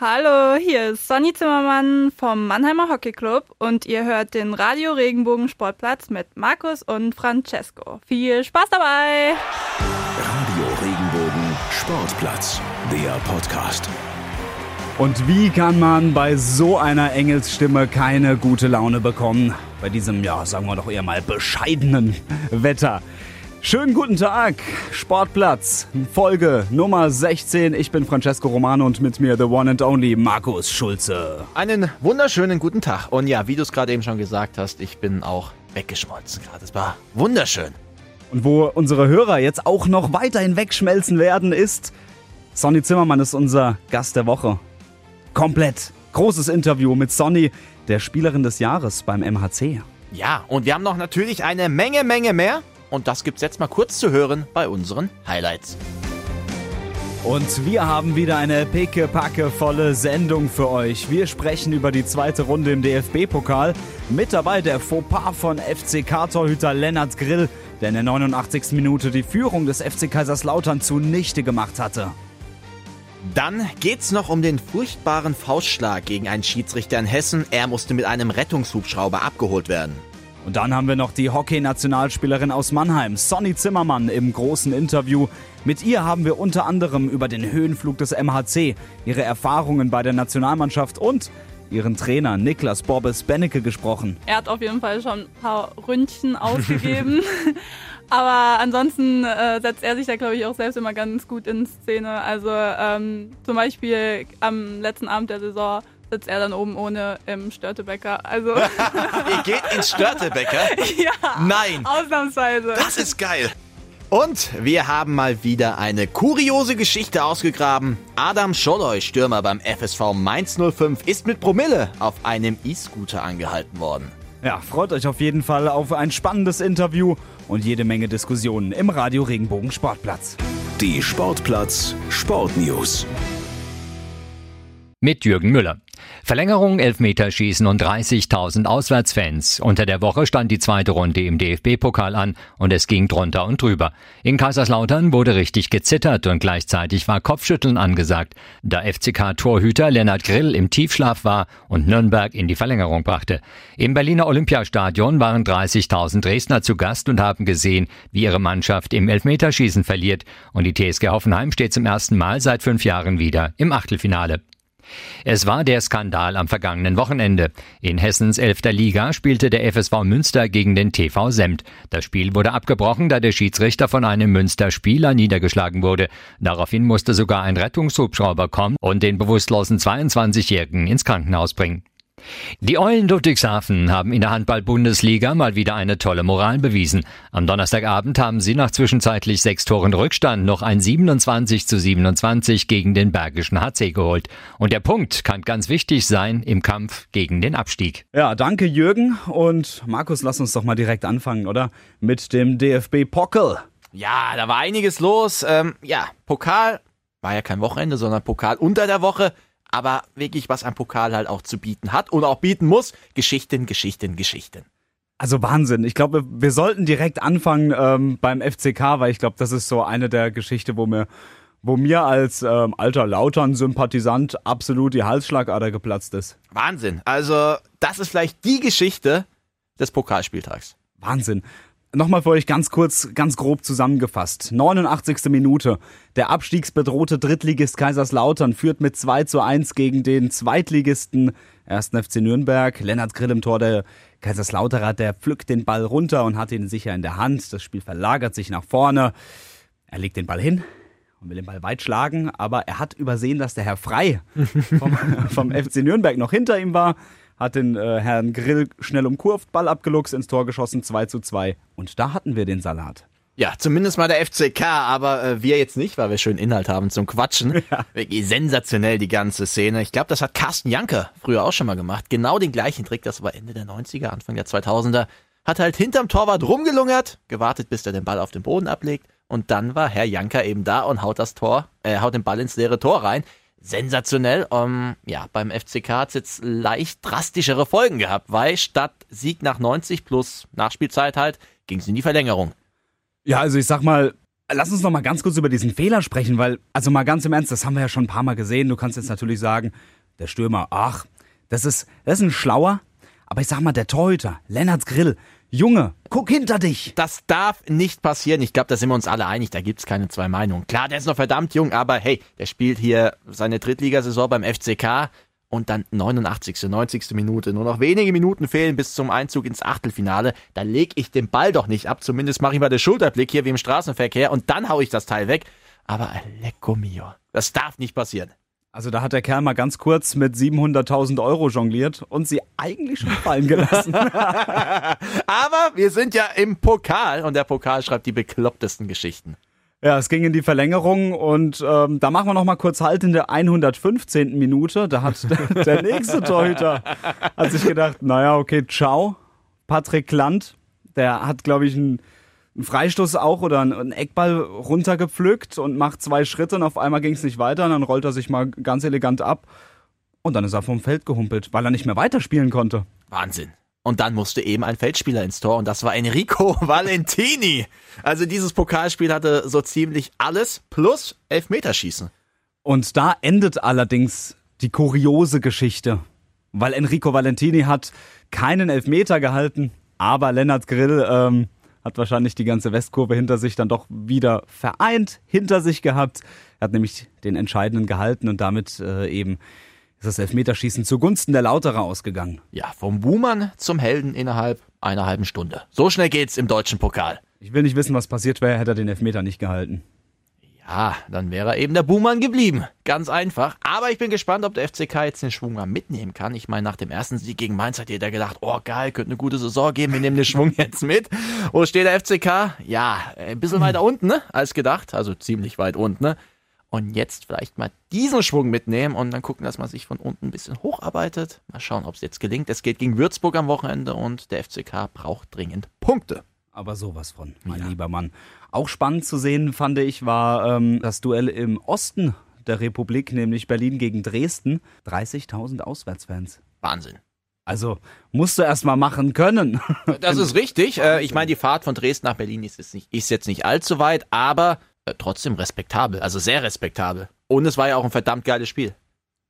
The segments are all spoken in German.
Hallo, hier ist Sonny Zimmermann vom Mannheimer Hockey Club und ihr hört den Radio Regenbogen Sportplatz mit Markus und Francesco. Viel Spaß dabei! Radio Regenbogen Sportplatz, der Podcast. Und wie kann man bei so einer Engelsstimme keine gute Laune bekommen? Bei diesem, ja, sagen wir doch eher mal bescheidenen Wetter. Schönen guten Tag, Sportplatz, Folge Nummer 16. Ich bin Francesco Romano und mit mir the one and only Markus Schulze. Einen wunderschönen guten Tag. Und ja, wie du es gerade eben schon gesagt hast, ich bin auch weggeschmolzen gerade. Es war wunderschön. Und wo unsere Hörer jetzt auch noch weiterhin wegschmelzen werden, ist Sonny Zimmermann ist unser Gast der Woche. Komplett. Großes Interview mit Sonny, der Spielerin des Jahres beim MHC. Ja, und wir haben noch natürlich eine Menge, Menge mehr. Und das gibt's jetzt mal kurz zu hören bei unseren Highlights. Und wir haben wieder eine pickepackevolle Sendung für euch. Wir sprechen über die zweite Runde im DFB-Pokal. Mit dabei der Fauxpas von FCK-Torhüter Lennart Grill, der in der 89. Minute die Führung des FC Kaiserslautern zunichte gemacht hatte. Dann geht's noch um den furchtbaren Faustschlag gegen einen Schiedsrichter in Hessen. Er musste mit einem Rettungshubschrauber abgeholt werden. Und dann haben wir noch die Hockey-Nationalspielerin aus Mannheim, Sonny Zimmermann, im großen Interview. Mit ihr haben wir unter anderem über den Höhenflug des MHC, ihre Erfahrungen bei der Nationalmannschaft und ihren Trainer Niklas Bobbes Bennecke gesprochen. Er hat auf jeden Fall schon ein paar Ründchen ausgegeben. Aber ansonsten äh, setzt er sich da, glaube ich, auch selbst immer ganz gut in Szene. Also ähm, zum Beispiel am letzten Abend der Saison sitzt er dann oben ohne im Störtebäcker. Also Ihr geht ins Störtebäcker? ja, Nein. ausnahmsweise. Das ist geil. Und wir haben mal wieder eine kuriose Geschichte ausgegraben. Adam Scholloy, Stürmer beim FSV Mainz 05, ist mit Promille auf einem E-Scooter angehalten worden. Ja, freut euch auf jeden Fall auf ein spannendes Interview und jede Menge Diskussionen im Radio Regenbogen Sportplatz. Die Sportplatz Sportnews. Mit Jürgen Müller. Verlängerung, Elfmeterschießen und 30.000 Auswärtsfans. Unter der Woche stand die zweite Runde im DFB-Pokal an und es ging drunter und drüber. In Kaiserslautern wurde richtig gezittert und gleichzeitig war Kopfschütteln angesagt, da FCK-Torhüter Lennart Grill im Tiefschlaf war und Nürnberg in die Verlängerung brachte. Im Berliner Olympiastadion waren 30.000 Dresdner zu Gast und haben gesehen, wie ihre Mannschaft im Elfmeterschießen verliert und die TSG Hoffenheim steht zum ersten Mal seit fünf Jahren wieder im Achtelfinale. Es war der Skandal am vergangenen Wochenende. In Hessens elfter Liga spielte der FSV Münster gegen den TV Semt. Das Spiel wurde abgebrochen, da der Schiedsrichter von einem Münster-Spieler niedergeschlagen wurde. Daraufhin musste sogar ein Rettungshubschrauber kommen und den bewusstlosen 22-Jährigen ins Krankenhaus bringen. Die Eulen Ludwigshafen haben in der Handball-Bundesliga mal wieder eine tolle Moral bewiesen. Am Donnerstagabend haben sie nach zwischenzeitlich sechs Toren Rückstand noch ein 27 zu 27 gegen den Bergischen HC geholt. Und der Punkt kann ganz wichtig sein im Kampf gegen den Abstieg. Ja, danke Jürgen und Markus, lass uns doch mal direkt anfangen, oder? Mit dem DFB-Pockel. Ja, da war einiges los. Ähm, ja, Pokal war ja kein Wochenende, sondern Pokal unter der Woche. Aber wirklich, was ein Pokal halt auch zu bieten hat und auch bieten muss. Geschichten, Geschichten, Geschichten. Also Wahnsinn. Ich glaube, wir sollten direkt anfangen ähm, beim FCK, weil ich glaube, das ist so eine der Geschichten, wo mir, wo mir als ähm, alter Lautern-Sympathisant absolut die Halsschlagader geplatzt ist. Wahnsinn. Also, das ist vielleicht die Geschichte des Pokalspieltags. Wahnsinn. Nochmal für euch ganz kurz, ganz grob zusammengefasst. 89. Minute. Der abstiegsbedrohte Drittligist Kaiserslautern führt mit 2 zu 1 gegen den Zweitligisten 1. FC Nürnberg. Lennart Grill im Tor, der Kaiserslauterer, der pflückt den Ball runter und hat ihn sicher in der Hand. Das Spiel verlagert sich nach vorne. Er legt den Ball hin und will den Ball weit schlagen, aber er hat übersehen, dass der Herr Frei vom, vom FC Nürnberg noch hinter ihm war hat den äh, Herrn Grill schnell umkurvt, Ball abgeluchst, ins Tor geschossen, 2 zu 2. Und da hatten wir den Salat. Ja, zumindest mal der FCK, aber äh, wir jetzt nicht, weil wir schön Inhalt haben zum Quatschen. Ja. Wirklich sensationell die ganze Szene. Ich glaube, das hat Carsten Janke früher auch schon mal gemacht. Genau den gleichen Trick, das war Ende der 90er, Anfang der 2000er. Hat halt hinterm Torwart rumgelungert, gewartet, bis er den Ball auf den Boden ablegt. Und dann war Herr Janker eben da und haut das Tor, äh, haut den Ball ins leere Tor rein sensationell. Um, ja, beim FCK hat es jetzt leicht drastischere Folgen gehabt, weil statt Sieg nach 90 plus Nachspielzeit halt ging es in die Verlängerung. Ja, also ich sag mal, Lass uns noch mal ganz kurz über diesen Fehler sprechen, weil, also mal ganz im Ernst, das haben wir ja schon ein paar Mal gesehen. Du kannst jetzt natürlich sagen, der Stürmer, ach, das ist, das ist ein Schlauer. Aber ich sag mal, der Torhüter, Lennarts Grill, Junge, guck hinter dich. Das darf nicht passieren. Ich glaube, da sind wir uns alle einig. Da gibt's keine zwei Meinungen. Klar, der ist noch verdammt jung, aber hey, der spielt hier seine Drittligasaison beim FCK und dann 89., 90. Minute. Nur noch wenige Minuten fehlen bis zum Einzug ins Achtelfinale. Da leg ich den Ball doch nicht ab. Zumindest mache ich mal den Schulterblick hier wie im Straßenverkehr und dann hau ich das Teil weg. Aber Lecco mio. Das darf nicht passieren. Also da hat der Kerl mal ganz kurz mit 700.000 Euro jongliert und sie eigentlich schon fallen gelassen. Aber wir sind ja im Pokal und der Pokal schreibt die beklopptesten Geschichten. Ja, es ging in die Verlängerung und ähm, da machen wir noch mal kurz Halt in der 115. Minute. Da hat der, der nächste Torhüter hat sich gedacht, naja, okay, ciao. Patrick Land, der hat, glaube ich, einen, einen Freistoß auch oder einen, Eckball runtergepflückt und macht zwei Schritte und auf einmal ging es nicht weiter und dann rollt er sich mal ganz elegant ab und dann ist er vom Feld gehumpelt, weil er nicht mehr weiterspielen konnte. Wahnsinn. Und dann musste eben ein Feldspieler ins Tor und das war Enrico Valentini. Also dieses Pokalspiel hatte so ziemlich alles plus Elfmeterschießen. Und da endet allerdings die kuriose Geschichte, weil Enrico Valentini hat keinen Elfmeter gehalten, aber Lennart Grill ähm, hat wahrscheinlich die ganze Westkurve hinter sich dann doch wieder vereint hinter sich gehabt. Er hat nämlich den entscheidenden gehalten und damit äh, eben ist das Elfmeterschießen zugunsten der Lauterer ausgegangen. Ja, vom Buhmann zum Helden innerhalb einer halben Stunde. So schnell geht's im deutschen Pokal. Ich will nicht wissen, was passiert wäre, hätte er den Elfmeter nicht gehalten. Ja, dann wäre er eben der Buhmann geblieben. Ganz einfach. Aber ich bin gespannt, ob der FCK jetzt den Schwung mal mitnehmen kann. Ich meine, nach dem ersten Sieg gegen Mainz hat jeder gedacht, oh geil, könnte eine gute Saison geben, wir nehmen den Schwung jetzt mit. Wo steht der FCK? Ja, ein bisschen weiter unten, ne, als gedacht. Also ziemlich weit unten, ne. Und jetzt vielleicht mal diesen Schwung mitnehmen und dann gucken, dass man sich von unten ein bisschen hocharbeitet. Mal schauen, ob es jetzt gelingt. Es geht gegen Würzburg am Wochenende und der FCK braucht dringend Punkte. Aber sowas von, mein ja. lieber Mann. Auch spannend zu sehen, fand ich, war ähm, das Duell im Osten der Republik, nämlich Berlin gegen Dresden. 30.000 Auswärtsfans. Wahnsinn. Also musst du erst mal machen können. Das ist richtig. Äh, ich meine, die Fahrt von Dresden nach Berlin ist jetzt nicht, ist jetzt nicht allzu weit, aber äh, trotzdem respektabel, also sehr respektabel. Und es war ja auch ein verdammt geiles Spiel.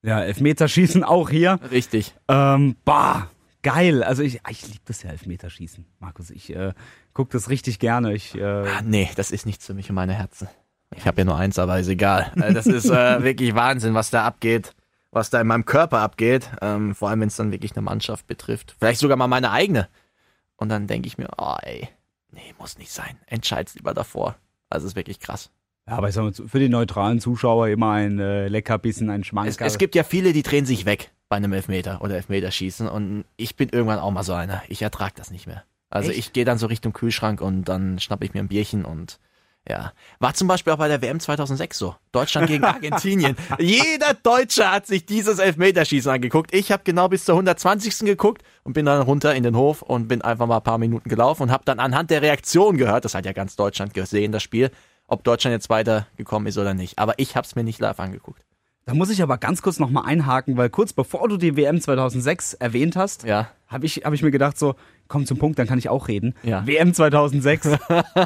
Ja, Elfmeterschießen auch hier. Richtig. Ähm, bah, geil. Also ich, ich liebe das ja, Elfmeterschießen, Markus. Ich äh, gucke das richtig gerne. Ich, äh ah, nee, das ist nichts für mich und meine Herzen. Ich habe ja nur eins, aber ist egal. Äh, das ist äh, wirklich Wahnsinn, was da abgeht, was da in meinem Körper abgeht. Ähm, vor allem, wenn es dann wirklich eine Mannschaft betrifft. Vielleicht sogar mal meine eigene. Und dann denke ich mir, oh ey, nee, muss nicht sein. Entscheid's lieber davor. Also ist wirklich krass. Ja, aber ich sag mal, für die neutralen Zuschauer immer ein äh, Leckerbissen, ein Schmankerl. Es, es gibt ja viele, die drehen sich weg bei einem Elfmeter oder Elfmeterschießen und ich bin irgendwann auch mal so einer. Ich ertrage das nicht mehr. Also Echt? ich gehe dann so Richtung Kühlschrank und dann schnappe ich mir ein Bierchen und ja. War zum Beispiel auch bei der WM 2006 so. Deutschland gegen Argentinien. Jeder Deutsche hat sich dieses Elfmeterschießen angeguckt. Ich habe genau bis zur 120. geguckt und bin dann runter in den Hof und bin einfach mal ein paar Minuten gelaufen und habe dann anhand der Reaktion gehört, das hat ja ganz Deutschland gesehen, das Spiel, ob Deutschland jetzt weitergekommen ist oder nicht. Aber ich habe es mir nicht live angeguckt. Da muss ich aber ganz kurz nochmal einhaken, weil kurz bevor du die WM 2006 erwähnt hast, ja. habe ich, hab ich mir gedacht so, komm zum Punkt, dann kann ich auch reden. Ja. WM 2006.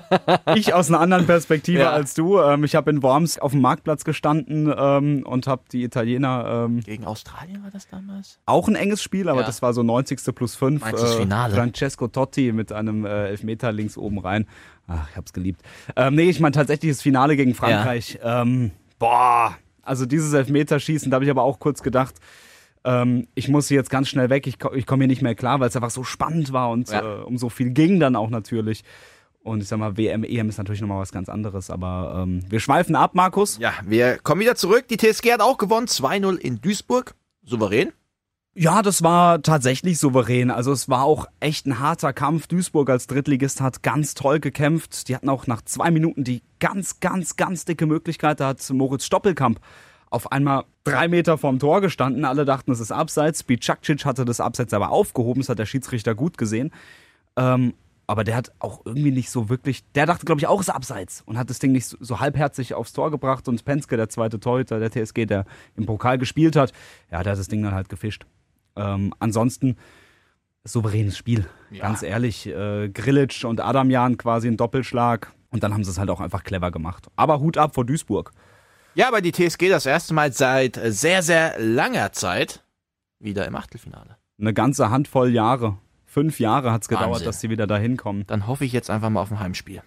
ich aus einer anderen Perspektive ja. als du. Ähm, ich habe in Worms auf dem Marktplatz gestanden ähm, und habe die Italiener. Ähm, Gegen Australien war das damals? Auch ein enges Spiel, aber ja. das war so 90. plus 5. Meinst äh, Finale? Francesco Totti mit einem äh, Elfmeter links oben rein. Ach, ich hab's geliebt. Ähm, nee, ich meine tatsächlich das Finale gegen Frankreich. Ähm, boah, also dieses Elfmeterschießen, da habe ich aber auch kurz gedacht, ähm, ich muss jetzt ganz schnell weg, ich, ich komme hier nicht mehr klar, weil es einfach so spannend war und ja. äh, um so viel ging dann auch natürlich. Und ich sag mal, WM, EM ist natürlich nochmal was ganz anderes, aber ähm, wir schweifen ab, Markus. Ja, wir kommen wieder zurück. Die TSG hat auch gewonnen, 2-0 in Duisburg. Souverän. Ja, das war tatsächlich souverän. Also es war auch echt ein harter Kampf. Duisburg als Drittligist hat ganz toll gekämpft. Die hatten auch nach zwei Minuten die ganz, ganz, ganz dicke Möglichkeit. Da hat Moritz Stoppelkamp auf einmal drei Meter vorm Tor gestanden. Alle dachten, es ist Abseits. Bicakcic hatte das Abseits aber aufgehoben. Das hat der Schiedsrichter gut gesehen. Ähm, aber der hat auch irgendwie nicht so wirklich, der dachte, glaube ich, auch es ist Abseits und hat das Ding nicht so, so, halbherzig aufs Tor gebracht. Und Penske, der zweite Torhüter der TSG, der im Pokal gespielt hat, ja, der hat das Ding dann halt gefischt. Ähm, ansonsten souveränes Spiel, ja. ganz ehrlich. Äh, Grilic und Adamjan quasi ein Doppelschlag. Und dann haben sie es halt auch einfach clever gemacht. Aber Hut ab vor Duisburg. Ja, aber die TSG das erste Mal seit sehr, sehr langer Zeit wieder im Achtelfinale. Eine ganze Handvoll Jahre. Fünf Jahre hat es gedauert, Wahnsinn. dass sie wieder dahin kommen. Dann hoffe ich jetzt einfach mal auf ein Heimspiel.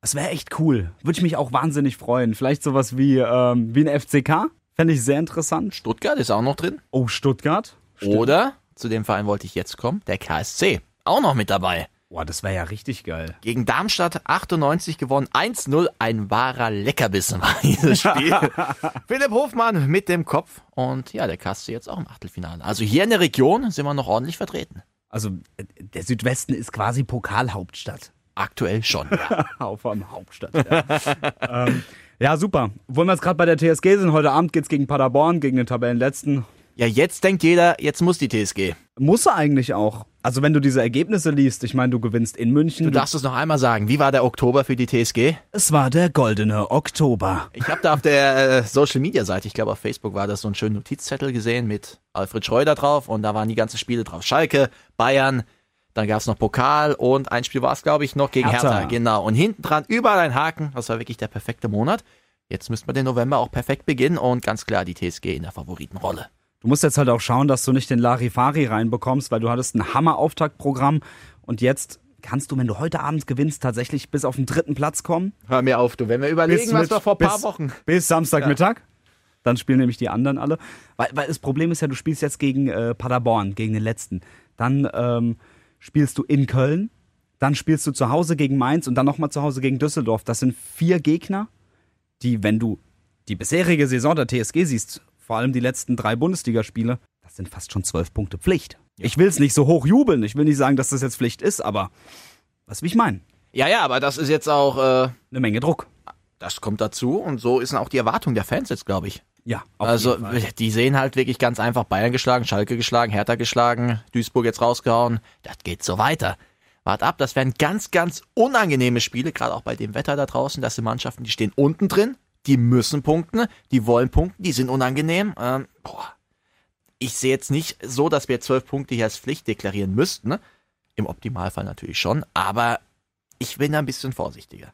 Das wäre echt cool. Würde ich mich auch wahnsinnig freuen. Vielleicht sowas wie, ähm, wie ein FCK. Fände ich sehr interessant. Stuttgart ist auch noch drin. Oh, Stuttgart. Stimmt. Oder, zu dem Verein wollte ich jetzt kommen, der KSC. Auch noch mit dabei. Boah, das wäre ja richtig geil. Gegen Darmstadt 98 gewonnen. 1-0. Ein wahrer Leckerbissen war dieses Spiel. Philipp Hofmann mit dem Kopf. Und ja, der KSC jetzt auch im Achtelfinale. Also hier in der Region sind wir noch ordentlich vertreten. Also, der Südwesten ist quasi Pokalhauptstadt. Aktuell schon. Ja. Auf am Hauptstadt. Ja. ähm, ja, super. Wollen wir jetzt gerade bei der TSG sind, heute Abend geht's gegen Paderborn, gegen den Tabellenletzten. Ja, jetzt denkt jeder, jetzt muss die TSG. Muss er eigentlich auch. Also wenn du diese Ergebnisse liest, ich meine, du gewinnst in München. Du darfst es noch einmal sagen. Wie war der Oktober für die TSG? es war der goldene Oktober. Ich habe da auf der äh, Social Media Seite, ich glaube auf Facebook war das so einen schönen Notizzettel gesehen mit Alfred Schreuder drauf und da waren die ganzen Spiele drauf. Schalke, Bayern, dann gab's noch Pokal und ein Spiel war es, glaube ich, noch gegen Hertha. Hertha. Genau. Und hinten dran überall ein Haken. Das war wirklich der perfekte Monat. Jetzt müssten wir den November auch perfekt beginnen und ganz klar die TSG in der Favoritenrolle. Du musst jetzt halt auch schauen, dass du nicht den Larifari reinbekommst, weil du hattest ein Hammer-Auftaktprogramm und jetzt kannst du, wenn du heute Abend gewinnst, tatsächlich bis auf den dritten Platz kommen. Hör mir auf, du. Wenn wir überlegen, was mit- wir vor ein paar bis, Wochen. Bis Samstagmittag. Dann spielen nämlich die anderen alle. Weil, weil das Problem ist ja, du spielst jetzt gegen äh, Paderborn, gegen den letzten. Dann ähm, spielst du in Köln. Dann spielst du zu Hause gegen Mainz und dann nochmal zu Hause gegen Düsseldorf. Das sind vier Gegner, die, wenn du die bisherige Saison der TSG siehst, vor allem die letzten drei Bundesligaspiele, das sind fast schon zwölf Punkte Pflicht. Ich will es nicht so hoch jubeln. Ich will nicht sagen, dass das jetzt Pflicht ist, aber was will ich meinen? Ja, ja, aber das ist jetzt auch, äh, Eine Menge Druck. das kommt dazu und so ist auch die Erwartung der Fans jetzt, glaube ich. Ja, Also, die sehen halt wirklich ganz einfach Bayern geschlagen, Schalke geschlagen, Hertha geschlagen, Duisburg jetzt rausgehauen. Das geht so weiter. Wart ab, das werden ganz, ganz unangenehme Spiele, gerade auch bei dem Wetter da draußen. Das sind Mannschaften, die stehen unten drin, die müssen punkten, die wollen punkten, die sind unangenehm. Ähm, boah. Ich sehe jetzt nicht so, dass wir zwölf Punkte hier als Pflicht deklarieren müssten. Im Optimalfall natürlich schon, aber ich bin da ein bisschen vorsichtiger.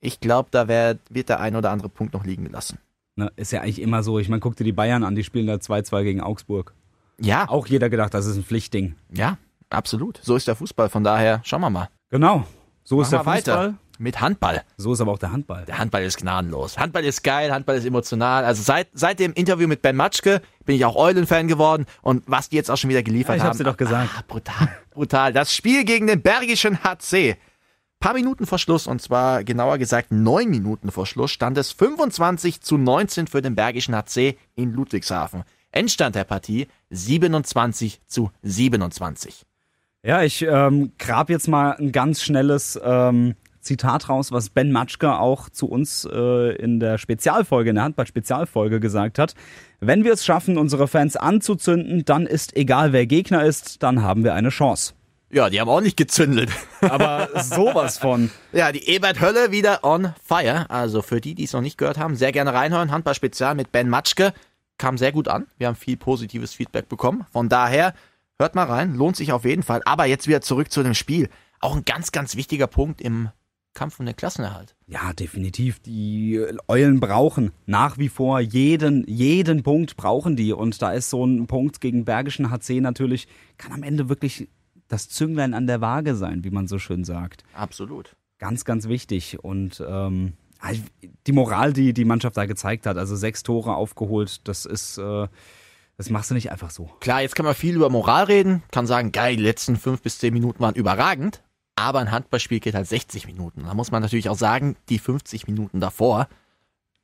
Ich glaube, da wär, wird der ein oder andere Punkt noch liegen gelassen. Ne, ist ja eigentlich immer so. Ich meine, guck dir die Bayern an, die spielen da 2-2 gegen Augsburg. Ja, Auch jeder gedacht, das ist ein Pflichtding. Ja, absolut. So ist der Fußball. Von daher schauen wir mal. Genau. So ist der Machen Fußball. weiter. Mit Handball. So ist aber auch der Handball. Der Handball ist gnadenlos. Handball ist geil, Handball ist emotional. Also seit, seit dem Interview mit Ben Matschke bin ich auch Eulen-Fan geworden. Und was die jetzt auch schon wieder geliefert Ja, ich haben. hab's dir doch gesagt. Ah, brutal, brutal. Das Spiel gegen den Bergischen HC. Paar Minuten vor Schluss, und zwar genauer gesagt neun Minuten vor Schluss, stand es 25 zu 19 für den Bergischen HC in Ludwigshafen. Endstand der Partie 27 zu 27. Ja, ich ähm, grab jetzt mal ein ganz schnelles ähm, Zitat raus, was Ben Matschke auch zu uns äh, in der Spezialfolge, in der Handball-Spezialfolge gesagt hat. Wenn wir es schaffen, unsere Fans anzuzünden, dann ist egal, wer Gegner ist, dann haben wir eine Chance. Ja, die haben auch nicht gezündelt. Aber sowas von. Ja, die Ebert Hölle wieder on fire. Also für die, die es noch nicht gehört haben, sehr gerne reinhören. Handball Spezial mit Ben Matschke. Kam sehr gut an. Wir haben viel positives Feedback bekommen. Von daher, hört mal rein. Lohnt sich auf jeden Fall. Aber jetzt wieder zurück zu dem Spiel. Auch ein ganz, ganz wichtiger Punkt im Kampf um den Klassenerhalt. Ja, definitiv. Die Eulen brauchen nach wie vor jeden, jeden Punkt brauchen die. Und da ist so ein Punkt gegen Bergischen HC natürlich, kann am Ende wirklich das Zünglein an der Waage sein, wie man so schön sagt. Absolut. Ganz, ganz wichtig. Und ähm, die Moral, die die Mannschaft da gezeigt hat, also sechs Tore aufgeholt, das ist, äh, das machst du nicht einfach so. Klar, jetzt kann man viel über Moral reden. Kann sagen, geil, die letzten fünf bis zehn Minuten waren überragend. Aber ein Handballspiel geht halt 60 Minuten. Da muss man natürlich auch sagen, die 50 Minuten davor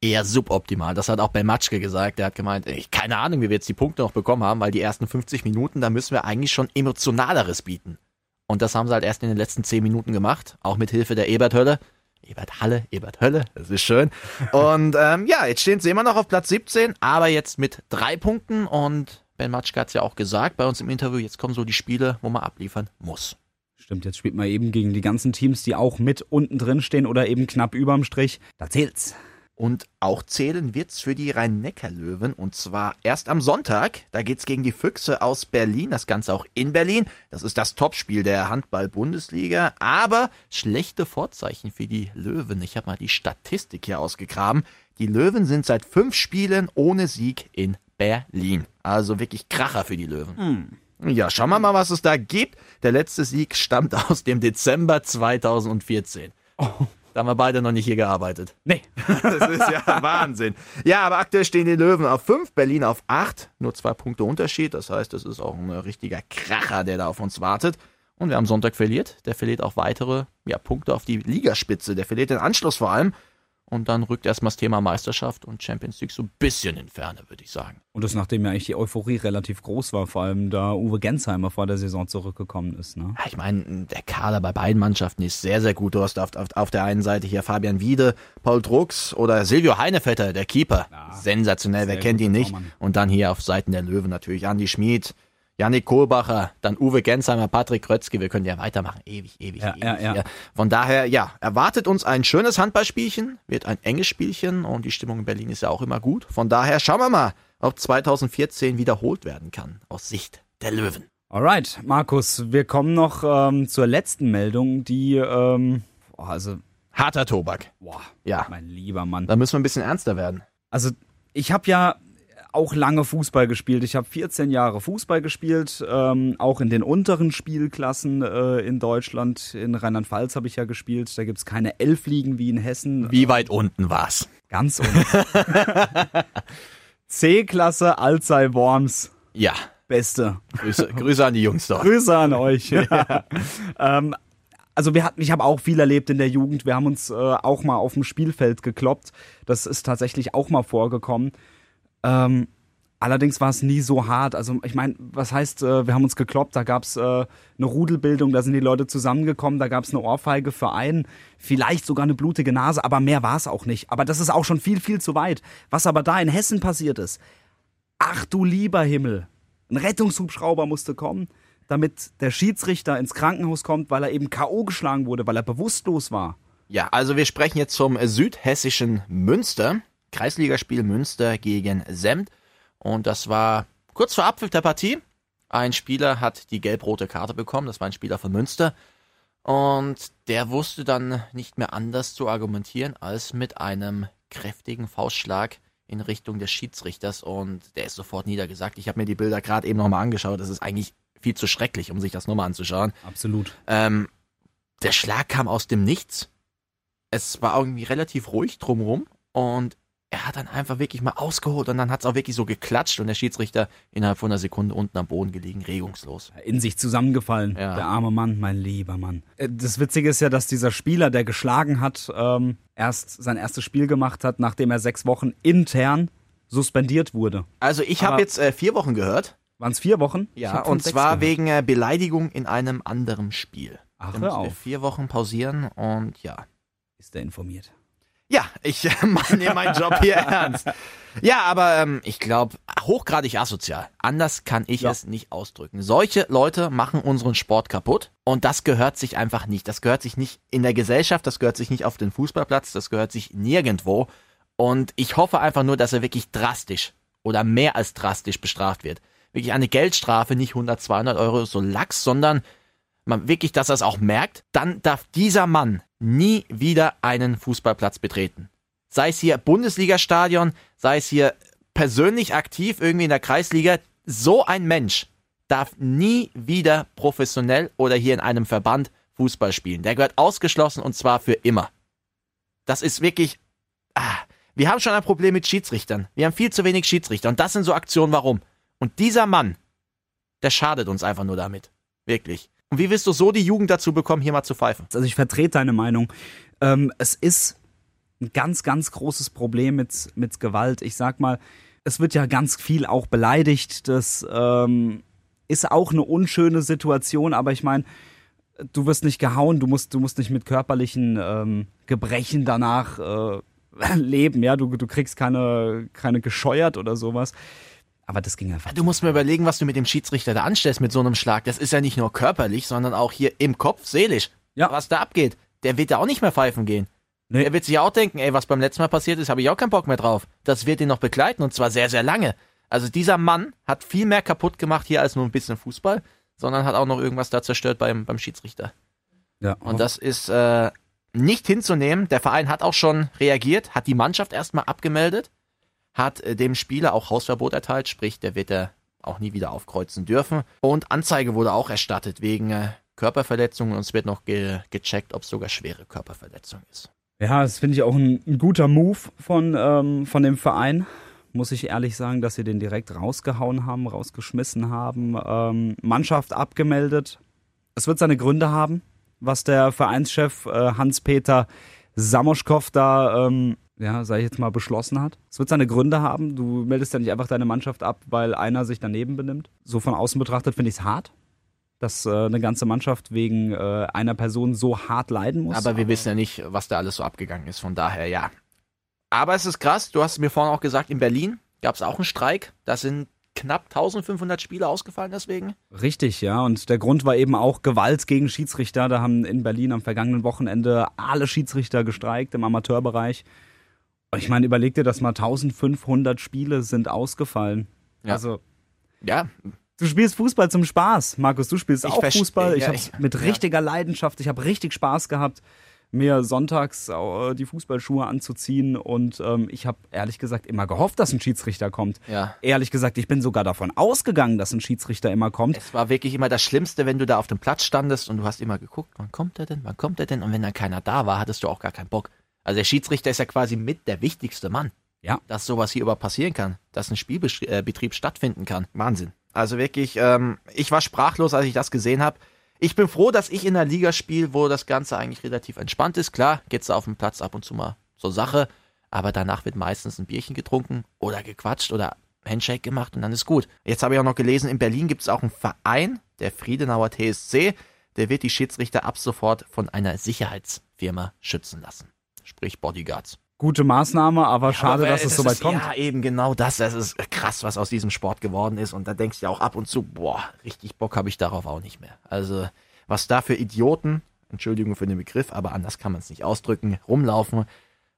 eher suboptimal. Das hat auch Ben Matschke gesagt. Der hat gemeint, ey, keine Ahnung, wie wir jetzt die Punkte noch bekommen haben, weil die ersten 50 Minuten, da müssen wir eigentlich schon emotionaleres bieten. Und das haben sie halt erst in den letzten 10 Minuten gemacht, auch mit Hilfe der Ebert Hölle. Ebert Halle, Ebert Hölle, das ist schön. Und ähm, ja, jetzt stehen sie immer noch auf Platz 17, aber jetzt mit drei Punkten. Und Ben Matschke hat es ja auch gesagt bei uns im Interview, jetzt kommen so die Spiele, wo man abliefern muss. Stimmt, jetzt spielt man eben gegen die ganzen Teams, die auch mit unten drin stehen oder eben knapp überm Strich. Da zählt's. Und auch zählen wird's für die Rhein-Neckar-Löwen. Und zwar erst am Sonntag. Da geht's gegen die Füchse aus Berlin. Das Ganze auch in Berlin. Das ist das Topspiel der Handball-Bundesliga. Aber schlechte Vorzeichen für die Löwen. Ich habe mal die Statistik hier ausgegraben. Die Löwen sind seit fünf Spielen ohne Sieg in Berlin. Also wirklich Kracher für die Löwen. Ja, schauen wir mal, was es da gibt. Der letzte Sieg stammt aus dem Dezember 2014. Da haben wir beide noch nicht hier gearbeitet. Nee. Das ist ja Wahnsinn. Ja, aber aktuell stehen die Löwen auf 5, Berlin auf 8. Nur zwei Punkte Unterschied. Das heißt, das ist auch ein richtiger Kracher, der da auf uns wartet. Und wer am Sonntag verliert, der verliert auch weitere ja, Punkte auf die Ligaspitze. Der verliert den Anschluss vor allem. Und dann rückt erstmal das Thema Meisterschaft und Champions League so ein bisschen in Ferne, würde ich sagen. Und das nachdem ja eigentlich die Euphorie relativ groß war, vor allem da Uwe Gensheimer vor der Saison zurückgekommen ist. Ne? Ja, ich meine, der Kader bei beiden Mannschaften ist sehr, sehr gut. Du hast auf, auf, auf der einen Seite hier Fabian Wiede, Paul Drucks oder Silvio Heinevetter, der Keeper. Sensationell, wer kennt ihn nicht? Tormann. Und dann hier auf Seiten der Löwen natürlich Andi Schmid, Yannick Kohlbacher, dann Uwe Gensheimer, Patrick Krötzke. Wir können ja weitermachen. Ewig, ewig, Ja, ewig. ja, ja. Von daher, ja, erwartet uns ein schönes Handballspielchen, wird ein enges Spielchen und die Stimmung in Berlin ist ja auch immer gut. Von daher schauen wir mal, ob 2014 wiederholt werden kann aus Sicht der Löwen. Alright, Markus, wir kommen noch ähm, zur letzten Meldung, die, ähm, boah, also, Harter Tobak. boah, Ja, mein lieber Mann. da müssen wir ein bisschen ernster werden. Also, ich habe ja auch lange Fußball gespielt. Ich habe 14 Jahre Fußball gespielt, ähm, auch in den unteren Spielklassen äh, in Deutschland. In Rheinland-Pfalz habe ich ja gespielt. Da gibt's keine Elfligen wie in Hessen. Wie weit unten war's? Ganz unten. C-Klasse Alzey Worms. Ja, Beste. Grüße, Grüße an die Jungs dort. Grüße an euch. Ja. ähm, also wir hatten, ich habe auch viel erlebt in der Jugend. Wir haben uns äh, auch mal auf dem Spielfeld gekloppt. Das ist tatsächlich auch mal vorgekommen. Ähm, allerdings war es nie so hart. Also ich meine, was heißt, äh, wir haben uns gekloppt, da gab's äh, eine Rudelbildung, da sind die Leute zusammengekommen, da gab's eine Ohrfeige für einen, vielleicht sogar eine blutige Nase, aber mehr war's auch nicht. Aber das ist auch schon viel, viel zu weit. Was aber da in Hessen passiert ist, ach du lieber Himmel, ein Rettungshubschrauber musste kommen, damit der Schiedsrichter ins Krankenhaus kommt, weil er eben K.O. geschlagen wurde, weil er bewusstlos war. Ja, also wir sprechen jetzt zum südhessischen Münster. Kreisligaspiel Münster gegen Semd. Und das war kurz vor Abpfiff der Partie. Ein Spieler hat die gelb-rote Karte bekommen. Das war ein Spieler von Münster. Und der wusste dann nicht mehr anders zu argumentieren als mit einem kräftigen Faustschlag in Richtung des Schiedsrichters. Und der ist sofort niedergesagt. Ich habe mir die Bilder gerade eben nochmal angeschaut. Das ist eigentlich viel zu schrecklich, um sich das nochmal anzuschauen. Absolut. Ähm, der Schlag kam aus dem Nichts. Es war irgendwie relativ ruhig drumherum und er hat dann einfach wirklich mal ausgeholt und dann hat es auch wirklich so geklatscht und der Schiedsrichter innerhalb von einer Sekunde unten am Boden gelegen, regungslos. In sich zusammengefallen, Ja. der arme Mann, mein lieber Mann. Äh, Das Witzige ist ja, dass dieser Spieler, der geschlagen hat, ähm, erst sein erstes Spiel gemacht hat, nachdem er sechs Wochen intern suspendiert wurde. Also ich habe jetzt äh, vier Wochen gehört. Waren es vier Wochen? Ja, und zwar gehört. wegen äh, Beleidigung in einem anderen Spiel. Ach, hör auf. vier Wochen pausieren und ja. Ist der informiert. Ja, ich äh, meine meinen Job hier ernst. Ja, aber ähm, ich glaube, hochgradig asozial. Anders kann ich Ja. es nicht ausdrücken. Solche Leute machen unseren Sport kaputt und das gehört sich einfach nicht. Das gehört sich nicht in der Gesellschaft, das gehört sich nicht auf den Fußballplatz, das gehört sich nirgendwo. Und ich hoffe einfach nur, dass er wirklich drastisch oder mehr als drastisch bestraft wird. Wirklich eine Geldstrafe, nicht 100, 200 Euro so lax, sondern man wirklich, dass er es auch merkt, dann darf dieser Mann nie wieder einen Fußballplatz betreten. Sei es hier Bundesligastadion, sei es hier persönlich aktiv irgendwie in der Kreisliga, so ein Mensch darf nie wieder professionell oder hier in einem Verband Fußball spielen. Der gehört ausgeschlossen und zwar für immer. Das ist wirklich. Ah, wir haben schon ein Problem mit Schiedsrichtern. Wir haben viel zu wenig Schiedsrichter und das sind so Aktionen, warum? Und dieser Mann, der schadet uns einfach nur damit. Wirklich. Und wie willst du so die Jugend dazu bekommen, hier mal zu pfeifen? Also ich vertrete deine Meinung. Ähm, es ist ein ganz, ganz großes Problem mit, mit Gewalt. Ich sag mal, es wird ja ganz viel auch beleidigt. Das ähm, ist auch eine unschöne Situation, aber ich meine, du wirst nicht gehauen, du musst, du musst nicht mit körperlichen ähm, Gebrechen danach äh, leben, ja, du, du kriegst keine, keine gescheuert oder sowas. Aber das ging einfach. Du musst mir überlegen, was du mit dem Schiedsrichter da anstellst mit so einem Schlag. Das ist ja nicht nur körperlich, sondern auch hier im Kopf, seelisch. Ja. Was da abgeht. Der wird ja auch nicht mehr pfeifen gehen. Nee. Er wird sich auch denken, ey, was beim letzten Mal passiert ist, habe ich auch keinen Bock mehr drauf. Das wird ihn noch begleiten und zwar sehr, sehr lange. Also dieser Mann hat viel mehr kaputt gemacht hier als nur ein bisschen Fußball, sondern hat auch noch irgendwas da zerstört beim, beim Schiedsrichter. Ja, Und das ist äh, nicht hinzunehmen. Der Verein hat auch schon reagiert, hat die Mannschaft erstmal abgemeldet, hat äh, dem Spieler auch Hausverbot erteilt, sprich, der wird er auch nie wieder aufkreuzen dürfen. Und Anzeige wurde auch erstattet wegen äh, Körperverletzungen und es wird noch ge gecheckt, ob es sogar schwere Körperverletzung ist. Ja, das finde ich auch ein, ein guter Move von, ähm, von dem Verein. Muss ich ehrlich sagen, dass sie den direkt rausgehauen haben, rausgeschmissen haben. Ähm, Mannschaft abgemeldet. Es wird seine Gründe haben, was der Vereinschef äh, Hans-Peter Samoschkow da, ähm, ja, sag ich jetzt mal, beschlossen hat. Es wird seine Gründe haben. Du meldest ja nicht einfach deine Mannschaft ab, weil einer sich daneben benimmt. So von außen betrachtet finde ich es hart, dass äh, eine ganze Mannschaft wegen äh, einer Person so hart leiden muss. Aber wir wissen ja nicht, was da alles so abgegangen ist, von daher ja. Aber es ist krass, du hast mir vorhin auch gesagt, in Berlin gab es auch einen Streik. Da sind knapp 1500 Spieler ausgefallen deswegen. Richtig, ja. Und der Grund war eben auch Gewalt gegen Schiedsrichter. Da haben in Berlin am vergangenen Wochenende alle Schiedsrichter gestreikt im Amateurbereich. Ich meine, überleg dir das mal, 1500 Spiele sind ausgefallen. Ja. Also, Ja, du spielst Fußball zum Spaß. Markus, du spielst Ich auch Fußball. Ich ja, habe ich- mit ja. richtiger Leidenschaft, ich habe richtig Spaß gehabt, mir sonntags äh, die Fußballschuhe anzuziehen. Und ähm, ich habe ehrlich gesagt immer gehofft, dass ein Schiedsrichter kommt. ja. Ehrlich gesagt, ich bin sogar davon ausgegangen, dass ein Schiedsrichter immer kommt. Es war wirklich immer das Schlimmste, wenn du da auf dem Platz standest und du hast immer geguckt, wann kommt er denn, wann kommt er denn? Und wenn dann keiner da war, hattest du auch gar keinen Bock. Also der Schiedsrichter ist ja quasi mit der wichtigste Mann. Ja. Dass sowas hier überhaupt passieren kann, dass ein Spielbetrieb stattfinden kann. Wahnsinn. Also wirklich, ähm, ich war sprachlos, als ich das gesehen habe. Ich bin froh, dass ich in einer Liga spiele, wo das Ganze eigentlich relativ entspannt ist. Klar, geht's da auf dem Platz ab und zu mal zur Sache, aber danach wird meistens ein Bierchen getrunken oder gequatscht oder Handshake gemacht und dann ist gut. Jetzt habe ich auch noch gelesen, in Berlin gibt es auch einen Verein, der Friedenauer TSC, der wird die Schiedsrichter ab sofort von einer Sicherheitsfirma schützen lassen. Sprich Bodyguards. Gute Maßnahme, aber schade, Aber dass es das soweit ist, kommt. Ja, eben genau das. Das ist krass, was aus diesem Sport geworden ist. Und da denkst du ja auch ab und zu, boah, richtig Bock habe ich darauf auch nicht mehr. Also, was da für Idioten, Entschuldigung für den Begriff, aber anders kann man es nicht ausdrücken, rumlaufen,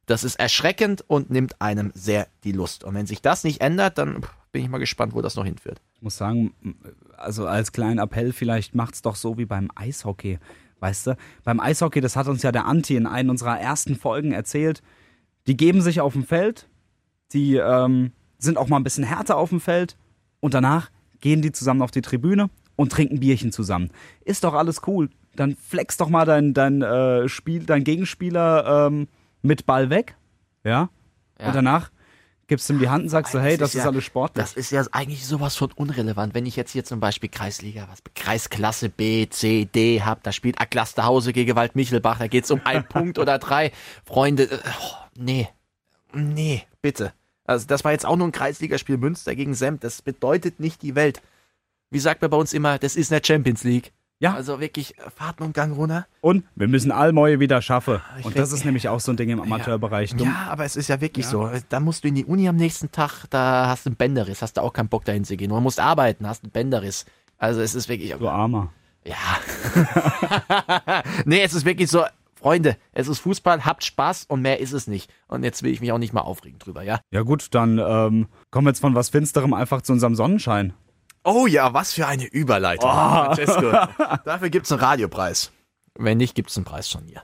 das ist erschreckend und nimmt einem sehr die Lust. Und wenn sich das nicht ändert, dann bin ich mal gespannt, wo das noch hinführt. Ich muss sagen, also als kleinen Appell, vielleicht macht's doch so wie beim Eishockey. Weißt du, beim Eishockey, das hat uns ja der Anti in einer unserer ersten Folgen erzählt, die geben sich auf dem Feld, die ähm, sind auch mal ein bisschen härter auf dem Feld und danach gehen die zusammen auf die Tribüne und trinken Bierchen zusammen. Ist doch alles cool. Dann flex doch mal dein, dein äh, Spiel, dein Gegenspieler ähm, mit Ball weg, ja? Ja. Und danach gibst du ihm die Hand und sagst so, hey, das ist ja- alles sportlich. Das ist ja eigentlich sowas von unrelevant. Wenn ich jetzt hier zum Beispiel Kreisliga, was Kreisklasse B, C, D hab, da spielt Aklasterhause gegen Wald Michelbach, da geht's um einen Punkt oder drei. Freunde, äh, oh, nee, nee, bitte. Also das war jetzt auch nur ein Kreisligaspiel Münster gegen Semp. Das bedeutet nicht die Welt. Wie sagt man bei uns immer, das ist eine Champions League. Ja. Also wirklich, äh, Fahrten und Gang runter. Und wir müssen Almoje wieder schaffen. Ich Und das ist nämlich auch so ein Ding im Amateurbereich. Du, Ja, aber es ist ja wirklich so. Da musst du in die Uni am nächsten Tag, da hast du einen Bänderriss, hast du auch keinen Bock dahin zu gehen. Du musst arbeiten, hast einen Bänderriss. Also es ist wirklich, du Armer. ja. nee, es ist wirklich so, Freunde, es ist Fußball, habt Spaß und mehr ist es nicht. Und jetzt will ich mich auch nicht mal aufregen drüber, ja? Ja gut, dann ähm, kommen wir jetzt von was Finsterem einfach zu unserem Sonnenschein. Oh ja, was für eine Überleitung. Francesco. Dafür gibt's einen Radiopreis. Wenn nicht, gibt's einen Preis von mir.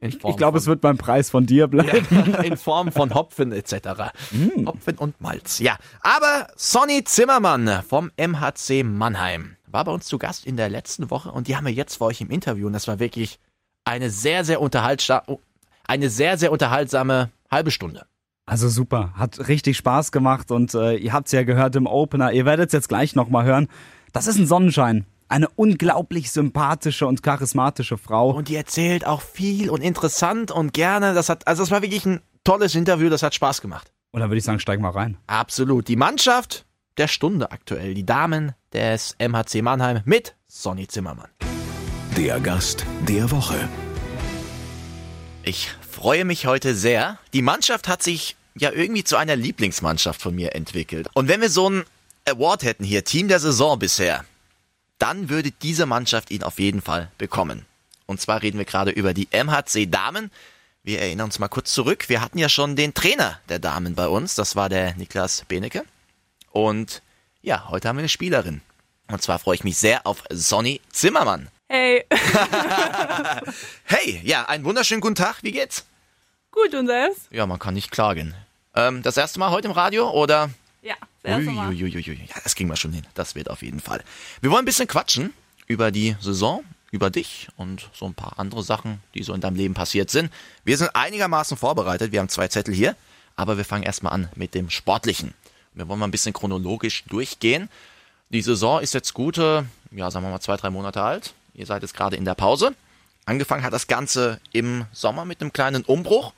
Ich glaube, es wird beim Preis von dir bleiben. Ja, in Form von Hopfen etc. Hopfen und Malz. Ja, aber Sonny Zimmermann vom MHC Mannheim war bei uns zu Gast in der letzten Woche und die haben wir jetzt für euch im Interview und das war wirklich eine sehr, sehr unterhaltsame, eine sehr, sehr unterhaltsame halbe Stunde. Also super, hat richtig Spaß gemacht und äh, ihr habt es ja gehört im Opener. Ihr werdet es jetzt gleich nochmal hören. Das ist ein Sonnenschein. Eine unglaublich sympathische und charismatische Frau. Und die erzählt auch viel und interessant und gerne. Das hat, also das war wirklich ein tolles Interview, das hat Spaß gemacht. Und dann würde ich sagen, steig mal rein. Absolut. Die Mannschaft der Stunde aktuell, die Damen des MHC Mannheim mit Sonny Zimmermann. Der Gast der Woche. Ich freue mich heute sehr. Die Mannschaft hat sich ja irgendwie zu einer Lieblingsmannschaft von mir entwickelt. Und wenn wir so einen Award hätten hier, Team der Saison bisher, dann würde diese Mannschaft ihn auf jeden Fall bekommen. Und zwar reden wir gerade über die MHC Damen. Wir erinnern uns mal kurz zurück. Wir hatten ja schon den Trainer der Damen bei uns. Das war der Niklas Benecke. Und ja, heute haben wir eine Spielerin. Und zwar freue ich mich sehr auf Sonny Zimmermann. Hey, Hey, ja, einen wunderschönen guten Tag. Wie geht's? gut und selbst? Ja, man kann nicht klagen. Ähm, das erste Mal heute im Radio oder? Ja, das erste Mal. Uiuiuiui. Ja, das kriegen wir schon hin. Das wird auf jeden Fall. Wir wollen ein bisschen quatschen über die Saison, über dich und so ein paar andere Sachen, die so in deinem Leben passiert sind. Wir sind einigermaßen vorbereitet. Wir haben zwei Zettel hier, aber wir fangen erstmal an mit dem Sportlichen. Wir wollen mal ein bisschen chronologisch durchgehen. Die Saison ist jetzt gute, ja, sagen wir mal zwei, drei Monate alt. Ihr seid jetzt gerade in der Pause. Angefangen hat das Ganze im Sommer mit einem kleinen Umbruch.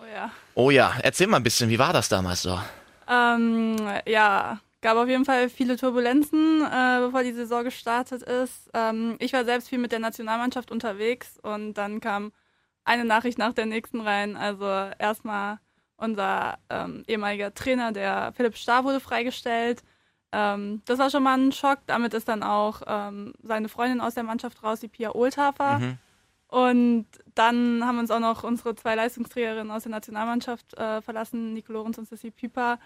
Oh ja. Oh ja, erzähl mal ein bisschen, wie war das damals so? Ähm, ja, gab auf jeden Fall viele Turbulenzen, äh, bevor die Saison gestartet ist. Ähm, ich war selbst viel mit der Nationalmannschaft unterwegs und dann kam eine Nachricht nach der nächsten rein. Also erstmal unser ähm, ehemaliger Trainer, der Philipp Starr, wurde freigestellt. Ähm, das war schon mal ein Schock. Damit ist dann auch ähm, seine Freundin aus der Mannschaft raus, die Pia Ohlthafer. Mhm. Und dann haben uns auch noch unsere zwei Leistungsträgerinnen aus der Nationalmannschaft äh, verlassen, Nico Lorenz und Sissi Pieper.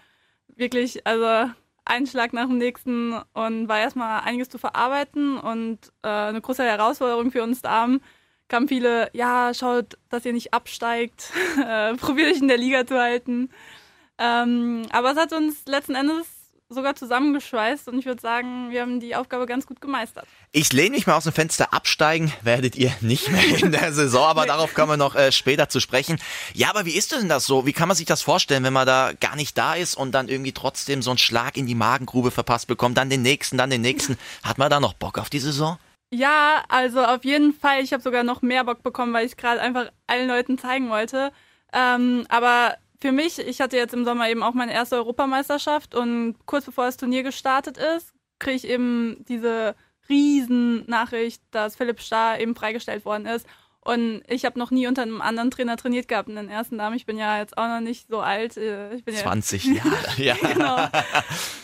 Wirklich, also ein Schlag nach dem nächsten und war erstmal einiges zu verarbeiten und äh, eine große Herausforderung für uns Damen. Kamen viele, ja, schaut, dass ihr nicht absteigt, äh, probiert euch in der Liga zu halten. Ähm, aber es hat uns letzten Endes sogar zusammengeschweißt und ich würde sagen, wir haben die Aufgabe ganz gut gemeistert. Ich lehne mich mal aus dem Fenster. Absteigen werdet ihr nicht mehr in der Saison, aber darauf kommen wir noch äh, später zu sprechen. Ja, aber wie ist denn das so? Wie kann man sich das vorstellen, wenn man da gar nicht da ist und dann irgendwie trotzdem so einen Schlag in die Magengrube verpasst bekommt, dann den nächsten, dann den nächsten? Hat man da noch Bock auf die Saison? Ja, also auf jeden Fall. Ich habe sogar noch mehr Bock bekommen, weil ich gerade einfach allen Leuten zeigen wollte. Ähm, aber für mich, ich hatte jetzt im Sommer eben auch meine erste Europameisterschaft und kurz bevor das Turnier gestartet ist, kriege ich eben diese riesen Nachricht, dass Philipp Starr eben freigestellt worden ist. Und ich habe noch nie unter einem anderen Trainer trainiert gehabt in den ersten Damen. Ich bin ja jetzt auch noch nicht so alt. äh, Ich bin ja 20 Jahre. Ja. genau.